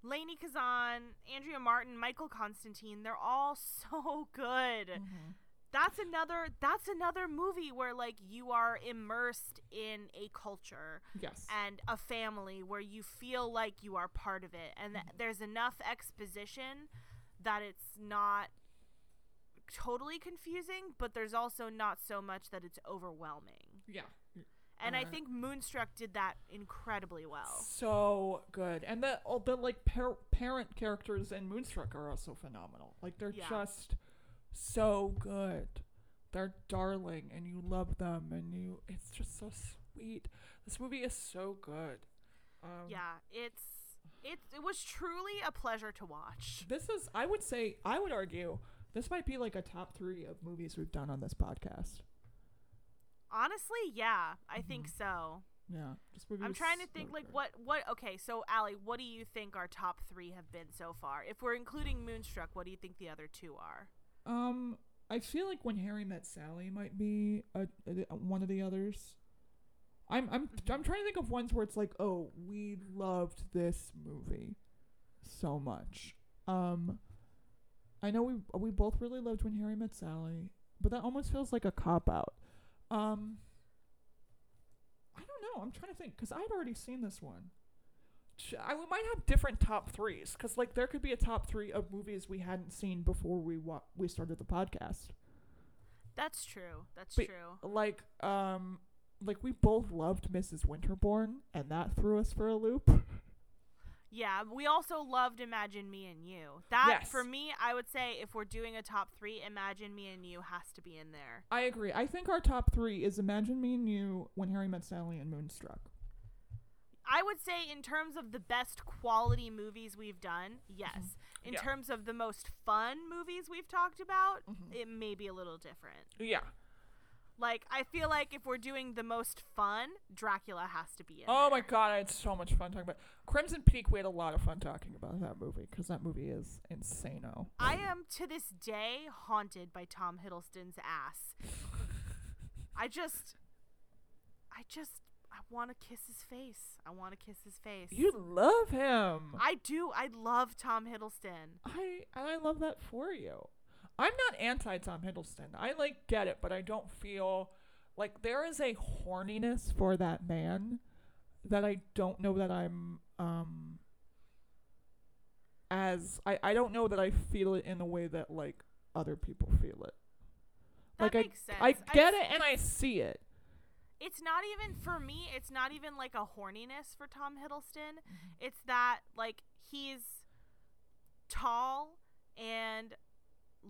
Lainie Kazan, Andrea Martin, Michael Constantine, they're all *laughs* so good. Mm-hmm. That's another that's another movie where like you are immersed in a culture Yes. and a family where you feel like you are part of it and th- mm-hmm. there's enough exposition that it's not totally confusing but there's also not so much that it's overwhelming yeah. And i Uh, think moonstruck did that incredibly well So good. And the all the like par- parent characters in Moonstruck are also phenomenal. Like they're Yeah. just so good. They're darling and you love them and you it's just so sweet. This movie is so good. Um, yeah it's it, it was truly a pleasure to watch This is I would say I would argue this might be like a top 3 of movies we've done on this podcast. Honestly yeah i think Mm-hmm. so Yeah. Movie i'm trying to think like what what okay so ali what do you think our top three have been so far if we're including moonstruck what do you think the other two are Um, I feel like when Harry met Sally might be a, a, one of the others. I'm I'm I'm trying to think of ones where it's like, oh, we loved this movie so much. Um, I know we we both really loved when Harry met Sally, but that almost feels like a cop out. Um, I don't know. I'm trying to think because I'd already seen this one. I we might have different top threes because like there could be a top three of movies we hadn't seen before we wa- we started the podcast. That's true. That's But- true. Like um like we both loved Mrs. Winterbourne and that threw us for a loop. *laughs* Yeah, we also loved Imagine Me and You. That Yes. for me, I would say if we're doing a top three, Imagine Me and You has to be in there. I agree. I think our top three is Imagine Me and You, When Harry Met Sally, and Moonstruck. I would say in terms of the best quality movies we've done, yes. In Yeah. terms of the most fun movies we've talked about, Mhm. it may be a little different. Yeah. Like I feel like if we're doing the most fun, Dracula has to be in. Oh my god, I had so much fun talking about Crimson Peak. We had a lot of fun talking about that movie because that movie is insano. I am to this day haunted by Tom Hiddleston's ass. *laughs* I just, I just, I want to kiss his face. I want to kiss his face. You love him. I do. I love Tom Hiddleston. I and I love that for you. I'm not anti Tom Hiddleston. I like get it, but I don't feel like there is a horniness for that man that I don't know that I'm um as I I don't know that I feel it in a way that like other people feel it. That like makes sense. I I get s- it and I see it. It's not even for me. It's not even like a horniness for Tom Hiddleston. Mm-hmm. It's that like he's tall and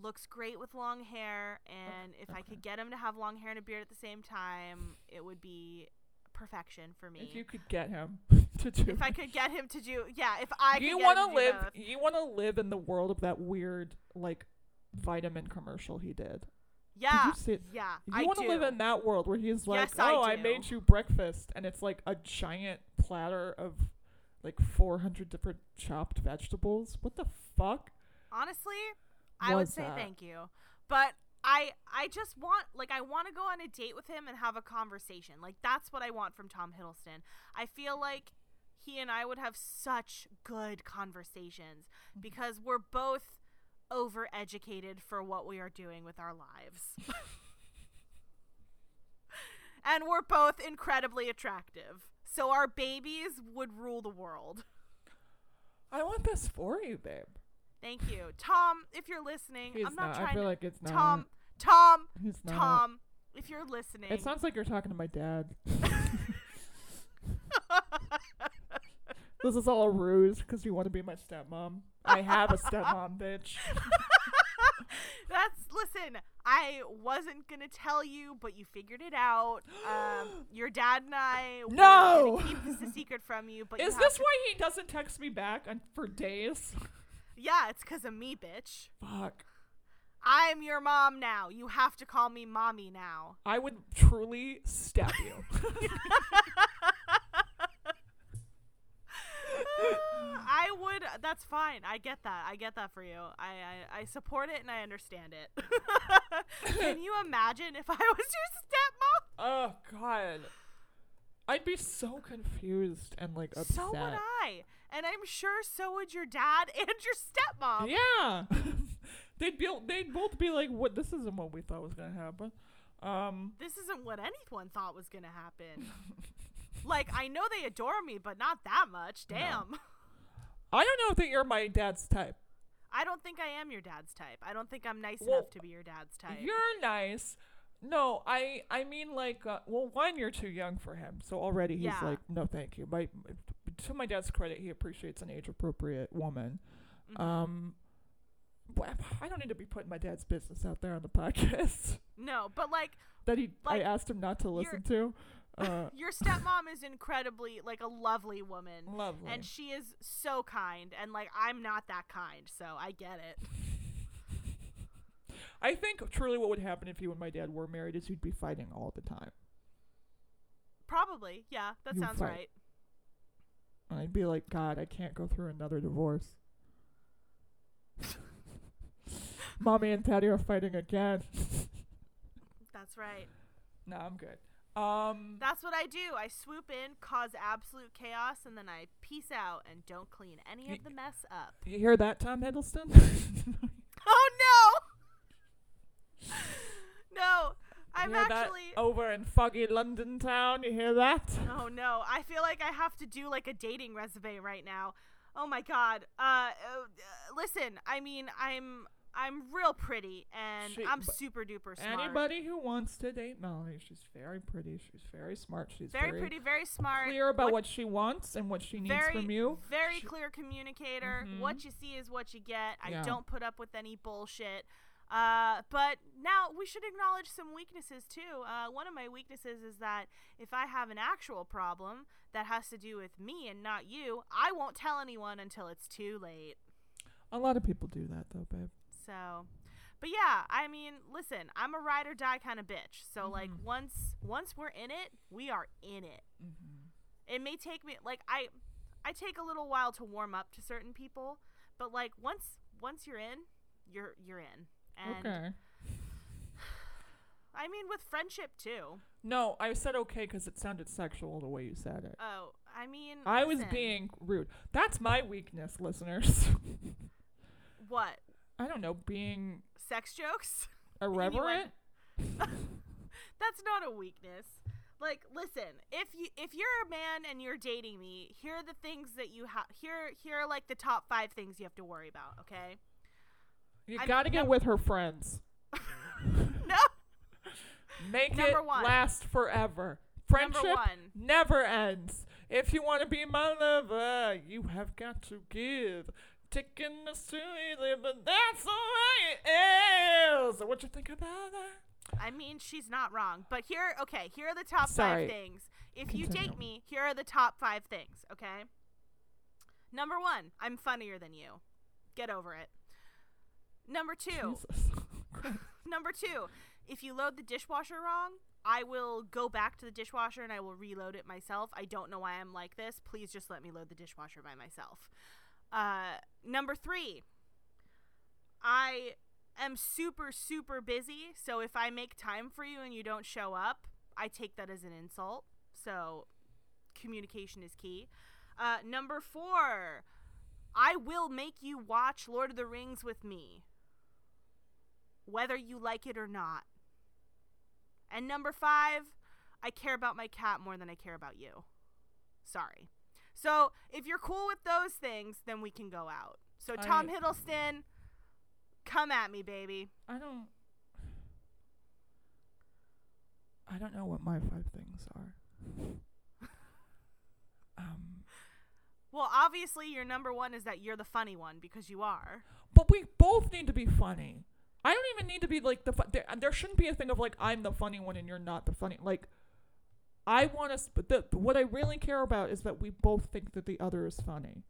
looks great with long hair and if I could get him to have long hair and a beard at the same time, it would be perfection for me. If you could get him *laughs* to do if I could get him to do yeah, if I you want to live you want to live in the world of that weird like vitamin commercial he did. Yeah. you see it? Yeah. You I want to live in that world where he's like, Yes, "Oh, I, do. made you breakfast," and it's like a giant platter of like 400 different chopped vegetables. What the fuck? Honestly, I would say that? thank you. But I I just want like I want to go on a date with him and have a conversation. Like that's what I want from Tom Hiddleston. I feel like he and I would have such good conversations Mm-hmm. because we're both overeducated for what we are doing with our lives. *laughs* and we're both incredibly attractive. So our babies would rule the world. I want this for you, babe. Thank you. Tom, if you're listening, He's I'm not, not. trying I feel to like it's not. Tom, Tom, He's not. Tom, if you're listening. It sounds like you're talking to my dad. *laughs* this is all a ruse because you want to be my stepmom. I have a stepmom, *laughs* bitch. That's listen. I wasn't gonna tell you, but you figured it out. Um, *gasps* your dad and I were No! gonna keep this a secret from you. But Is have this to- why he doesn't text me back on, for days? Yeah, it's because of me, bitch. Fuck. I'm your mom now. You have to call me mommy now. I would truly stab you. *laughs* I would. That's fine. I get that. I get that for you. I I, I support it and I understand it. *laughs* Can you imagine if I was your stepmom? oh God. I'd be so confused and like upset. So would I. And I'm sure so would your dad *laughs* and your stepmom. Yeah. *laughs* they'd be they'd both be like, "What? This isn't what we thought was gonna happen." Um. This isn't what anyone thought was gonna happen. *laughs* like I know they adore me, but not that much. No. Damn. I don't know that you're my dad's type. I don't think I am your dad's type. I don't think I'm nice Well, enough to be your dad's type. You're nice. No, I I mean like uh, well, one you're too young for him, so already he's Yeah. like, no, thank you. My to my dad's credit, he appreciates an age appropriate woman. Mhm. Um, but I don't need to be putting my dad's business out there on the *laughs* podcast no, but like that he Like, I asked him not to listen to. *laughs* Uh, your stepmom is incredibly like a lovely woman. lovely. And she is so kind, and like I'm not that kind, so I get it. *laughs* I think truly what would happen if you and my dad were married is you'd be fighting all the time. Probably, yeah, that You sounds fight. right. And I'd be like, God, I can't go through another divorce. *laughs* Mommy and Daddy are fighting again. That's right. no, I'm good. Um, That's what I do. I swoop in, cause absolute chaos, and then I peace out and don't clean any of the mess up. you hear that, Tom Hiddleston? *laughs* Oh no! no, I'm hear actually. that over in foggy London town? You hear that? Oh no, I feel like I have to do like a dating resume right now. Oh my god. Uh, uh listen, I mean, I'm I'm real pretty and She- I'm super duper smart. Anybody who wants to date Melanie, she's very pretty. She's very smart. She's very, very, pretty, very smart. clear about what, she wants and what she needs very, from you. Very She- clear communicator. Mhm. What you see is what you get. I Yeah. don't put up with any bullshit. Uh, but now we should acknowledge some weaknesses too. Uh, one of my weaknesses is that if I have an actual problem that has to do with me and not you, I won't tell anyone until it's too late. A lot of people do that though, babe. So, but yeah, I mean, listen, I'm a ride or die kind of bitch. So like Mhm. once once we're in it, we are in it. Mm-hmm. It may take me like I I take a little while to warm up to certain people, but like once once you're in, you're you're in. And Okay. I mean with friendship too. No, I said okay because it sounded sexual the way you said it. Oh, I mean I was being rude. That's my weakness, listeners. *laughs* what? I don't know, being Sex jokes? *laughs* irreverent. *laughs* That's not a weakness. Like, listen, if you if you're a man and you're dating me, here are the things that you have. Here here are like the top five things you have to worry about. Okay. You I'm- gotta get num- with her friends. *laughs* No. Make Number it one. last forever. Friendship never ends. If you want to be my lover, you have got to give. Taking the sweetly, but that's way it is. What you think about that? I mean, she's not wrong. But here, okay, here are the top Sorry. five things. If you Continue. date me, here are the top five things. Okay. Number one, I'm funnier than you. Get over it. Number two. *laughs* Number two, if you load the dishwasher wrong, I will go back to the dishwasher and I will reload it myself. I don't know why I'm like this. Please just let me load the dishwasher by myself. Uh, number three, I am super, super busy. So if I make time for you and you don't show up, I take that as an insult. So communication is key. Uh, number four, I will make you watch Lord of the Rings with me whether you like it or not. And number five, I care about my cat more than I care about you. Sorry. So if you're cool with those things, then we can go out. So Tom I- Hiddleston, come at me, baby. I don't. I don't know what my five things are. *laughs* um, Well, obviously your number one is that you're the funny one because you are. but we both need to be funny. I don't even need to be like the. Fu- there, there shouldn't be a thing of like I'm the funny one and you're not the funny. Like, I want us. But the what I really care about is that we both think that the other is funny,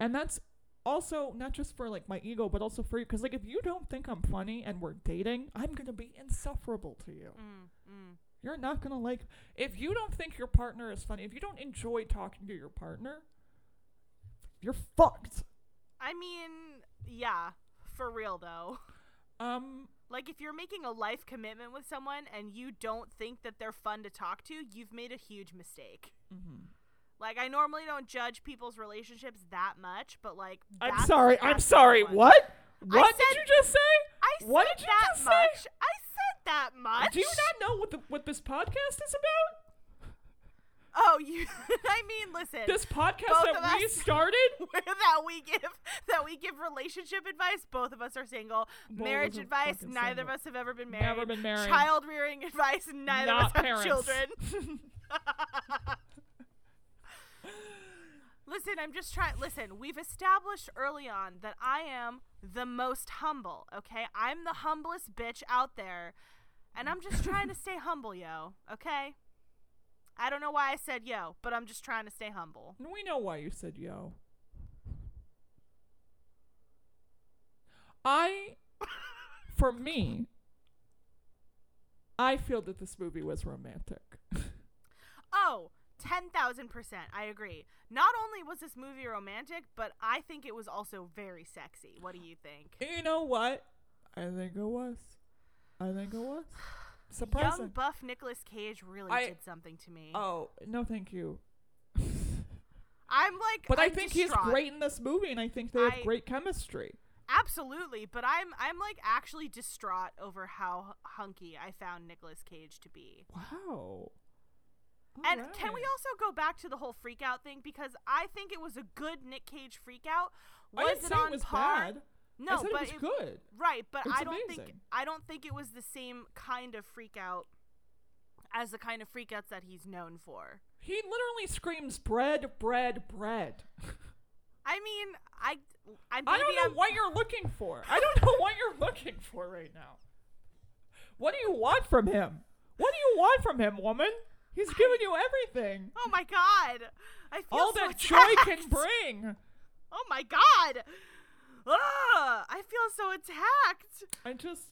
and that's also not just for like my ego, but also for you. Because like if you don't think I'm funny and we're dating, I'm gonna be insufferable to you. Mm, mm. You're not gonna like if you don't think your partner is funny, if you don't enjoy talking to your partner, you're fucked. I mean, yeah, for real though. *laughs* Um Like if you're making a life commitment with someone and you don't think that they're fun to talk to, you've made a huge mistake. mhm. Like I normally don't judge people's relationships that much, but like I'm sorry. I'm sorry. one. What? What did you just say? I said What did you that just say? much. I said that much. Do you not know what the what this podcast is about? Oh, you. *laughs* I mean, listen. This podcast that we us. *laughs* started. *laughs* that we give that we give relationship advice. Both of us are single. Both Marriage of us are advice. Neither single. of us have ever been married. Never been married. Child rearing advice. Neither Not of us have children. Listen, I'm just trying. Listen, we've established early on that I am the most humble. Okay, I'm the humblest bitch out there, and I'm just trying to stay humble, yo. Okay. I don't know why I said yo, but I'm just trying to stay humble. we know why you said yo. I, *laughs* for me, I feel that this movie was romantic. *laughs* Oh, 10,000%. I agree. Not only was this movie romantic, but I think it was also very sexy. What do you think? you know what? I think it was. I think it was. *sighs* *sighs* *sighs* Surprising. Young buff Nicolas Cage really I- did something to me. Oh no, thank you. *laughs* I'm like But i I'm think distraught. he's great in this movie, and I think they have I- great chemistry. Absolutely, but I'm I'm like actually distraught over how hunky I found Nicolas Cage to be. Wow. And can we also go back to the whole freak out thing because I think it was a good Nick Cage freak out. I Was didn't it say on it was par? bad. No, but it was it- good. right, but It's I don't think. I don't think it was the same kind of freak out as the kind of freakouts that he's known for. He literally screams bread, bread, bread. I mean, I I, I don't know I'm, what you're looking for. I don't know what you're looking for right now. What do you want from him? What do you want from him, woman? He's giving you everything. Oh my god. I feel All so that *laughs* joy can bring. Oh my god. I feel so attacked. I just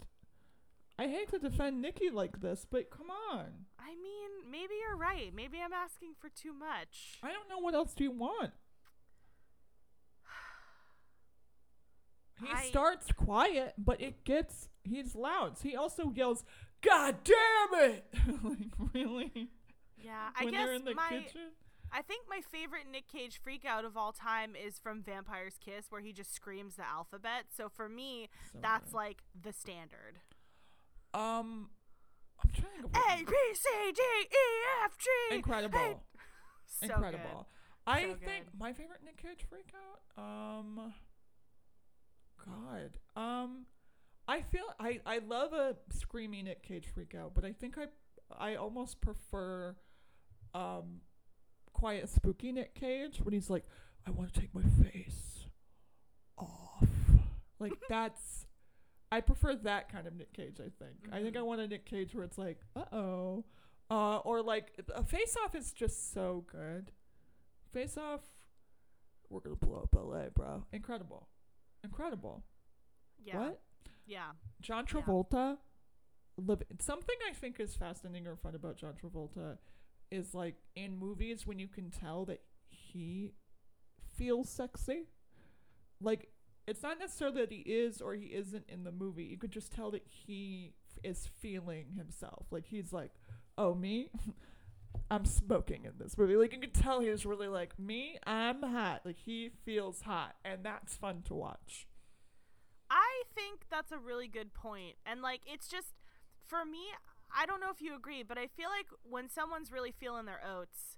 I hate to defend Nikki like this, but come on. I mean, maybe you're right. Maybe I'm asking for too much. I don't know what else do you want. *sighs* He I- starts quiet, but it gets he's loud. He also yells, "God damn it!" *laughs* like really? Yeah, I when guess they're in the my kitchen. I think my favorite Nick Cage freakout of all time is from Vampire's Kiss where he just screams the alphabet. So for me, So that's good. like the standard. um. I'm trying to. A B C D E F G. Incredible. Hey. *laughs* So Incredible. I So think good. my favorite Nick Cage freakout. Um. God. Um. I feel I I love a screaming Nick Cage freakout, but I think I I almost prefer um quiet spooky Nick Cage when he's like, I want to take my face off. Like *laughs* that's I prefer that kind of Nick Cage, I think. I think I Mhm. want a Nick Cage where it's like, uh oh. Uh or like a face off is just so good. Face off we're gonna blow up LA, bro. Incredible. Incredible. Yeah. What? Yeah. John Yeah. Travolta. Live, something I think is fascinating or fun about John Travolta is like in movies when you can tell that he feels sexy. Like it's not necessarily that he is or he isn't in the movie. You could just tell that he f- is feeling himself. Like he's like, "Oh, me, *laughs* I'm smoking in this movie." Like you could tell he was really like, "Me, I'm hot." Like he feels hot, and that's fun to watch. I think that's a really good point. And like it's just for me, I don't know if you agree, but I feel like when someone's really feeling their oats,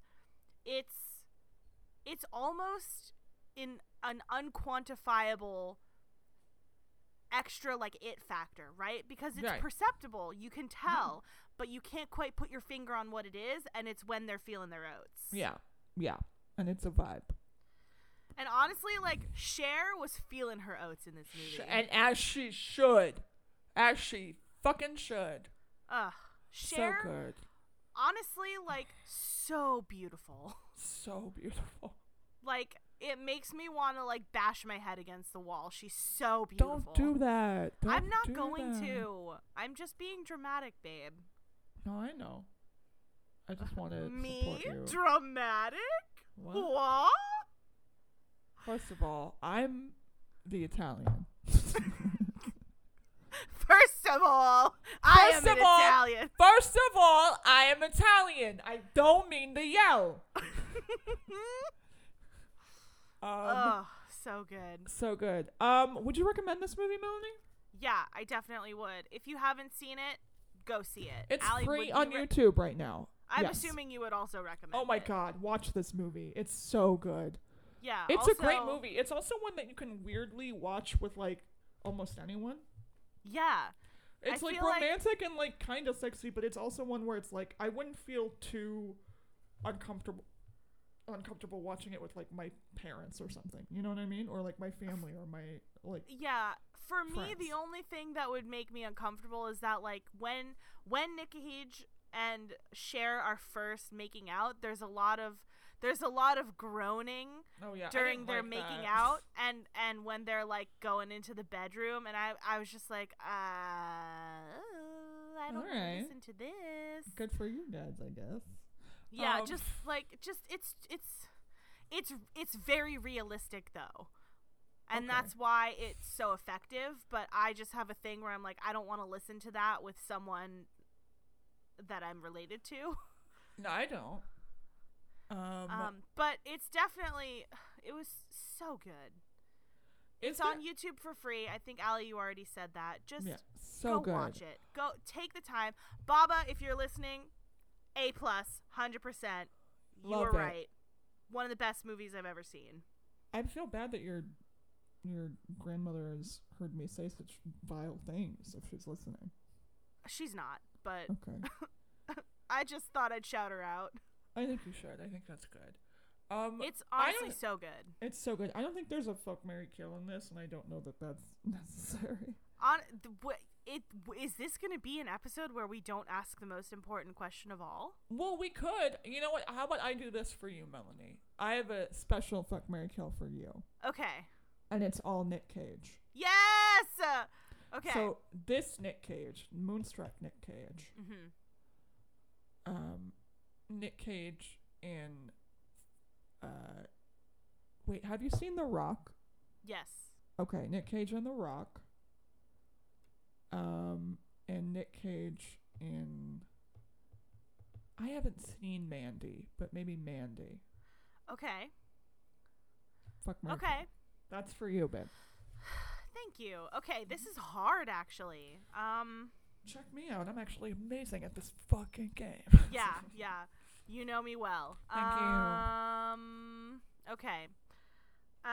it's it's almost in an unquantifiable extra like it factor, right? Because it's Right. perceptible, you can mm-hmm. tell, but you can't quite put your finger on what it is and it's when they're feeling their oats. Yeah, yeah, and it's a vibe. And honestly, like Cher was feeling her oats in this movie. And as she should, as she fucking should. Ugh. Cher So good, honestly like so beautiful *laughs* so beautiful. like it makes me want to like bash my head against the wall she's so beautiful Don't do that. i'm Don't do going that. to i'm just being dramatic babe No, I know. I just wanted to me you. dramatic What? what First of all, I'm the Italian. *laughs* first of all i First am of all- italian First of all, I am Italian. I don't mean to yell. *laughs* Um, oh so good so good. Um, would you recommend this movie, Melanie? yeah i definitely would if you haven't seen it go see it It's Allie, free on you re- YouTube right now. i'm Yes. assuming you would also recommend Oh my it. god, watch this movie. It's so good. yeah It's a great movie. It's also one that you can weirdly watch with like almost anyone. Yeah It's like feel like- romantic and like kind of sexy, but it's also one where it's like I wouldn't feel too uncomfortable uncomfortable watching it with like my parents or something. You know what I mean? Or like my family or my like Yeah, for me the only thing that would make me uncomfortable is that like when when Nick Cage and Cher are first making out, there's a lot of there's a lot of groaning oh yeah during their like making that. out and and when they're like going into the bedroom and I I was just like uh I don't wanna listen to this. Good for you dads, I guess. Yeah, Um, just like just it's it's it's it's very realistic though. And Okay. that's why it's so effective, but I just have a thing where I'm like I don't want to listen to that with someone that I'm related to. No, I don't. Um, Um but it's definitely it was so good. It's on YouTube for free. I think Ali you already said that. Just yeah, so go good. watch it. Go take the time. Baba, if you're listening, A plus, hundred percent. You Love were right. One of the best movies I've ever seen. I feel bad that you're your grandmother has heard me say such vile things if she's listening. She's not, but Okay. *laughs* I just thought I'd shout her out. I think you should. I think that's good. Um, It's honestly so good. it's so good. I don't think there's a fuck Mary kill in this, and I don't know that that's *laughs* necessary. On the, wh- it is this going to be an episode where we don't ask the most important question of all? Well, we could. You know what? How about I do this for you, Melanie? I have a special fuck Mary kill for you, Okay. and it's all Nick Cage. Yes. Okay. So this Nick Cage, Moonstruck Nick Cage, hmm um, Nick Cage in, uh, wait, have you seen The Rock? Yes. Okay, Nick Cage in The Rock. Um, and Nick Cage in. I haven't seen Mandy, but maybe Mandy. Okay. Fuck Mary Okay. That's for you, babe. *sighs* Thank you. Okay, this is hard actually. Um Check me out. I'm actually amazing at this fucking game. *laughs* yeah, yeah. You know me well. Thank you. um okay. Uh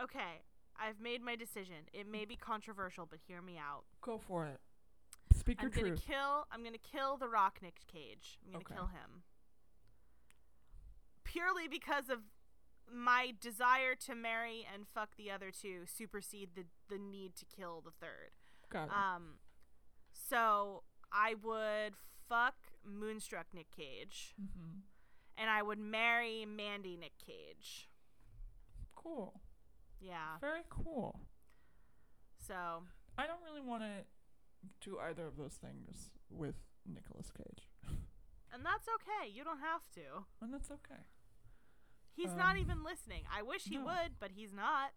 Okay, I've made my decision. It may be controversial, but hear me out. Go for it. Speak your I'm gonna truth. kill. I'm gonna kill the Rock Nick Cage. I'm gonna Okay. kill him purely because of my desire to marry and fuck the other two supersede the the need to kill the third. Got it. Um, so I would fuck Moonstruck Nick Cage, mm-hmm. and I would marry Mandy Nick Cage. Cool. Yeah. Very cool. So I don't really want to do either of those things with Nicolas Cage, *laughs* and that's okay. You don't have to. and that's okay. He's not Um, even listening. I wish he no. would, but he's not.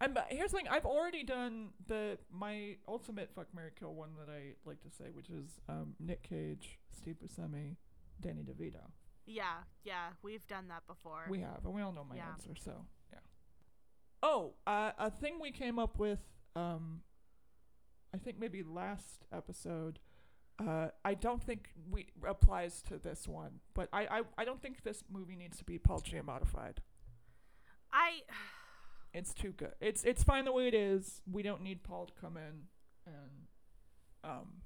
I'm, but here's the thing. I've already done the my ultimate fuck Mary kill one that I like to say, which is um, Nick Cage, Steve Buscemi, Danny DeVito. Yeah, yeah, we've done that before. We have, and we all know my Yeah. answer. So yeah. Oh, uh, a thing we came up with. Um, I think maybe last episode. Uh, I don't think we applies to this one, but I, I, I don't think this movie needs to be Paul modified. I It's too good. It's it's fine the way it is. We don't need Paul to come in and um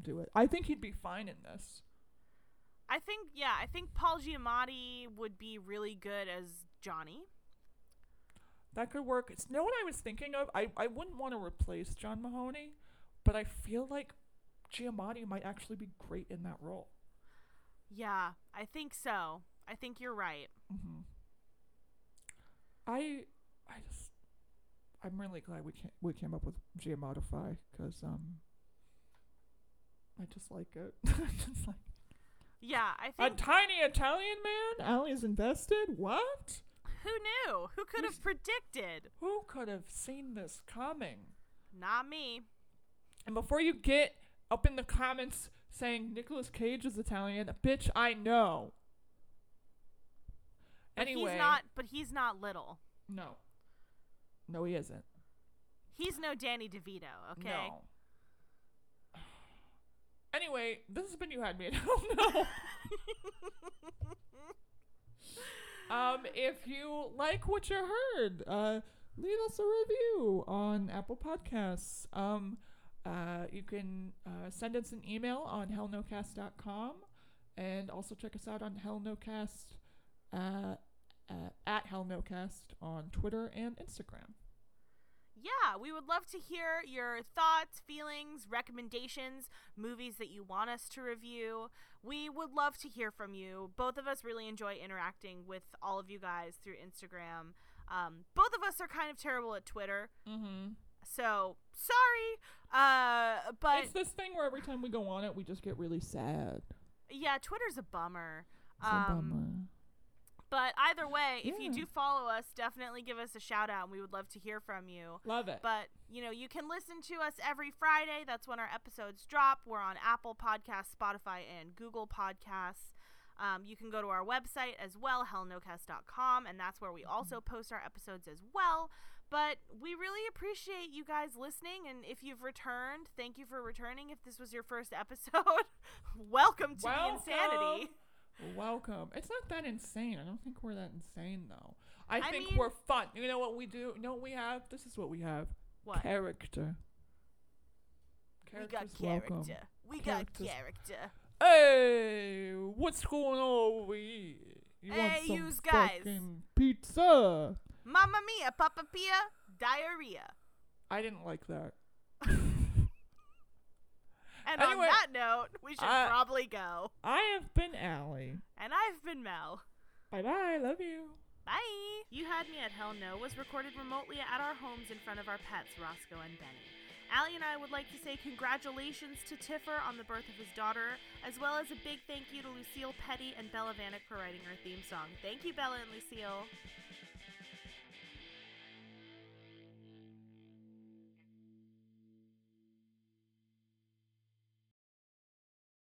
do it. I think he'd be fine in this. I think yeah, I think Paul Giamatti would be really good as Johnny. That could work. It's you know what I was thinking of? I, I wouldn't want to replace John Mahoney, but I feel like Giamatti might actually be great in that role. Yeah, I think so. I think you're right. hmm I I just I'm really glad we came, we came up with Giamatti because um I just like it. *laughs* just like Yeah, I think a tiny Italian man? Allie's invested? What? who knew? Who could have predicted? Who could have seen this coming? Not me. And before you get up in the comments saying Nicolas Cage is Italian, bitch, I know. But anyway, he's not but he's not little. no. No, he isn't. He's no Danny DeVito, okay? No. *sighs* Anyway, this has been You Had Me at Hell No. um, if you like what you heard, uh, leave us a review on Apple Podcasts. Um, uh, you can uh, send us an email on hellnocast.com and also check us out on hellnocast uh, uh, at hellnocast on Twitter and Instagram. Yeah, we would love to hear your thoughts, feelings, recommendations, movies that you want us to review. We would love to hear from you. Both of us really enjoy interacting with all of you guys through Instagram. Um, both of us are kind of terrible at Twitter, Mm-hmm. So sorry. Uh, but it's this thing where every time we go on it, we just get really sad. yeah, Twitter's a bummer. It's a Um, bummer. But either way, if you do follow us, definitely give us a shout out, and we would love to hear from you. Love it. But, you know, you can listen to us every Friday. That's when our episodes drop. We're on Apple Podcasts, Spotify, and Google Podcasts. Um, you can go to our website as well, hellnocast.com, and that's where we also post our episodes as well. But we really appreciate you guys listening, and if you've returned, thank you for returning. If this was your first episode, *laughs* welcome to the insanity. Welcome. It's not that insane. I don't think we're that insane though. I, I think mean- we're fun. You know what we do? You know what we have? This is what we have. What? Character. we got character. welcome. We Characters. got character. Hey, what's going on over here? You want Hey, some yous guys. fucking pizza? Mamma mia, Papa Pia, diarrhea. I didn't like that. *laughs* And Anyway, on that note, we should I- probably go. I have been Allie. And I've been Mel. Bye bye. Love you. Bye. You Had Me at Hell No was recorded remotely at our homes in front of our pets, Roscoe and Benny. Allie and I would like to say congratulations to Tiffer on the birth of his daughter, as well as a big thank you to Lucille Petty and Bella Vanek for writing our theme song. Thank you, Bella and Lucille.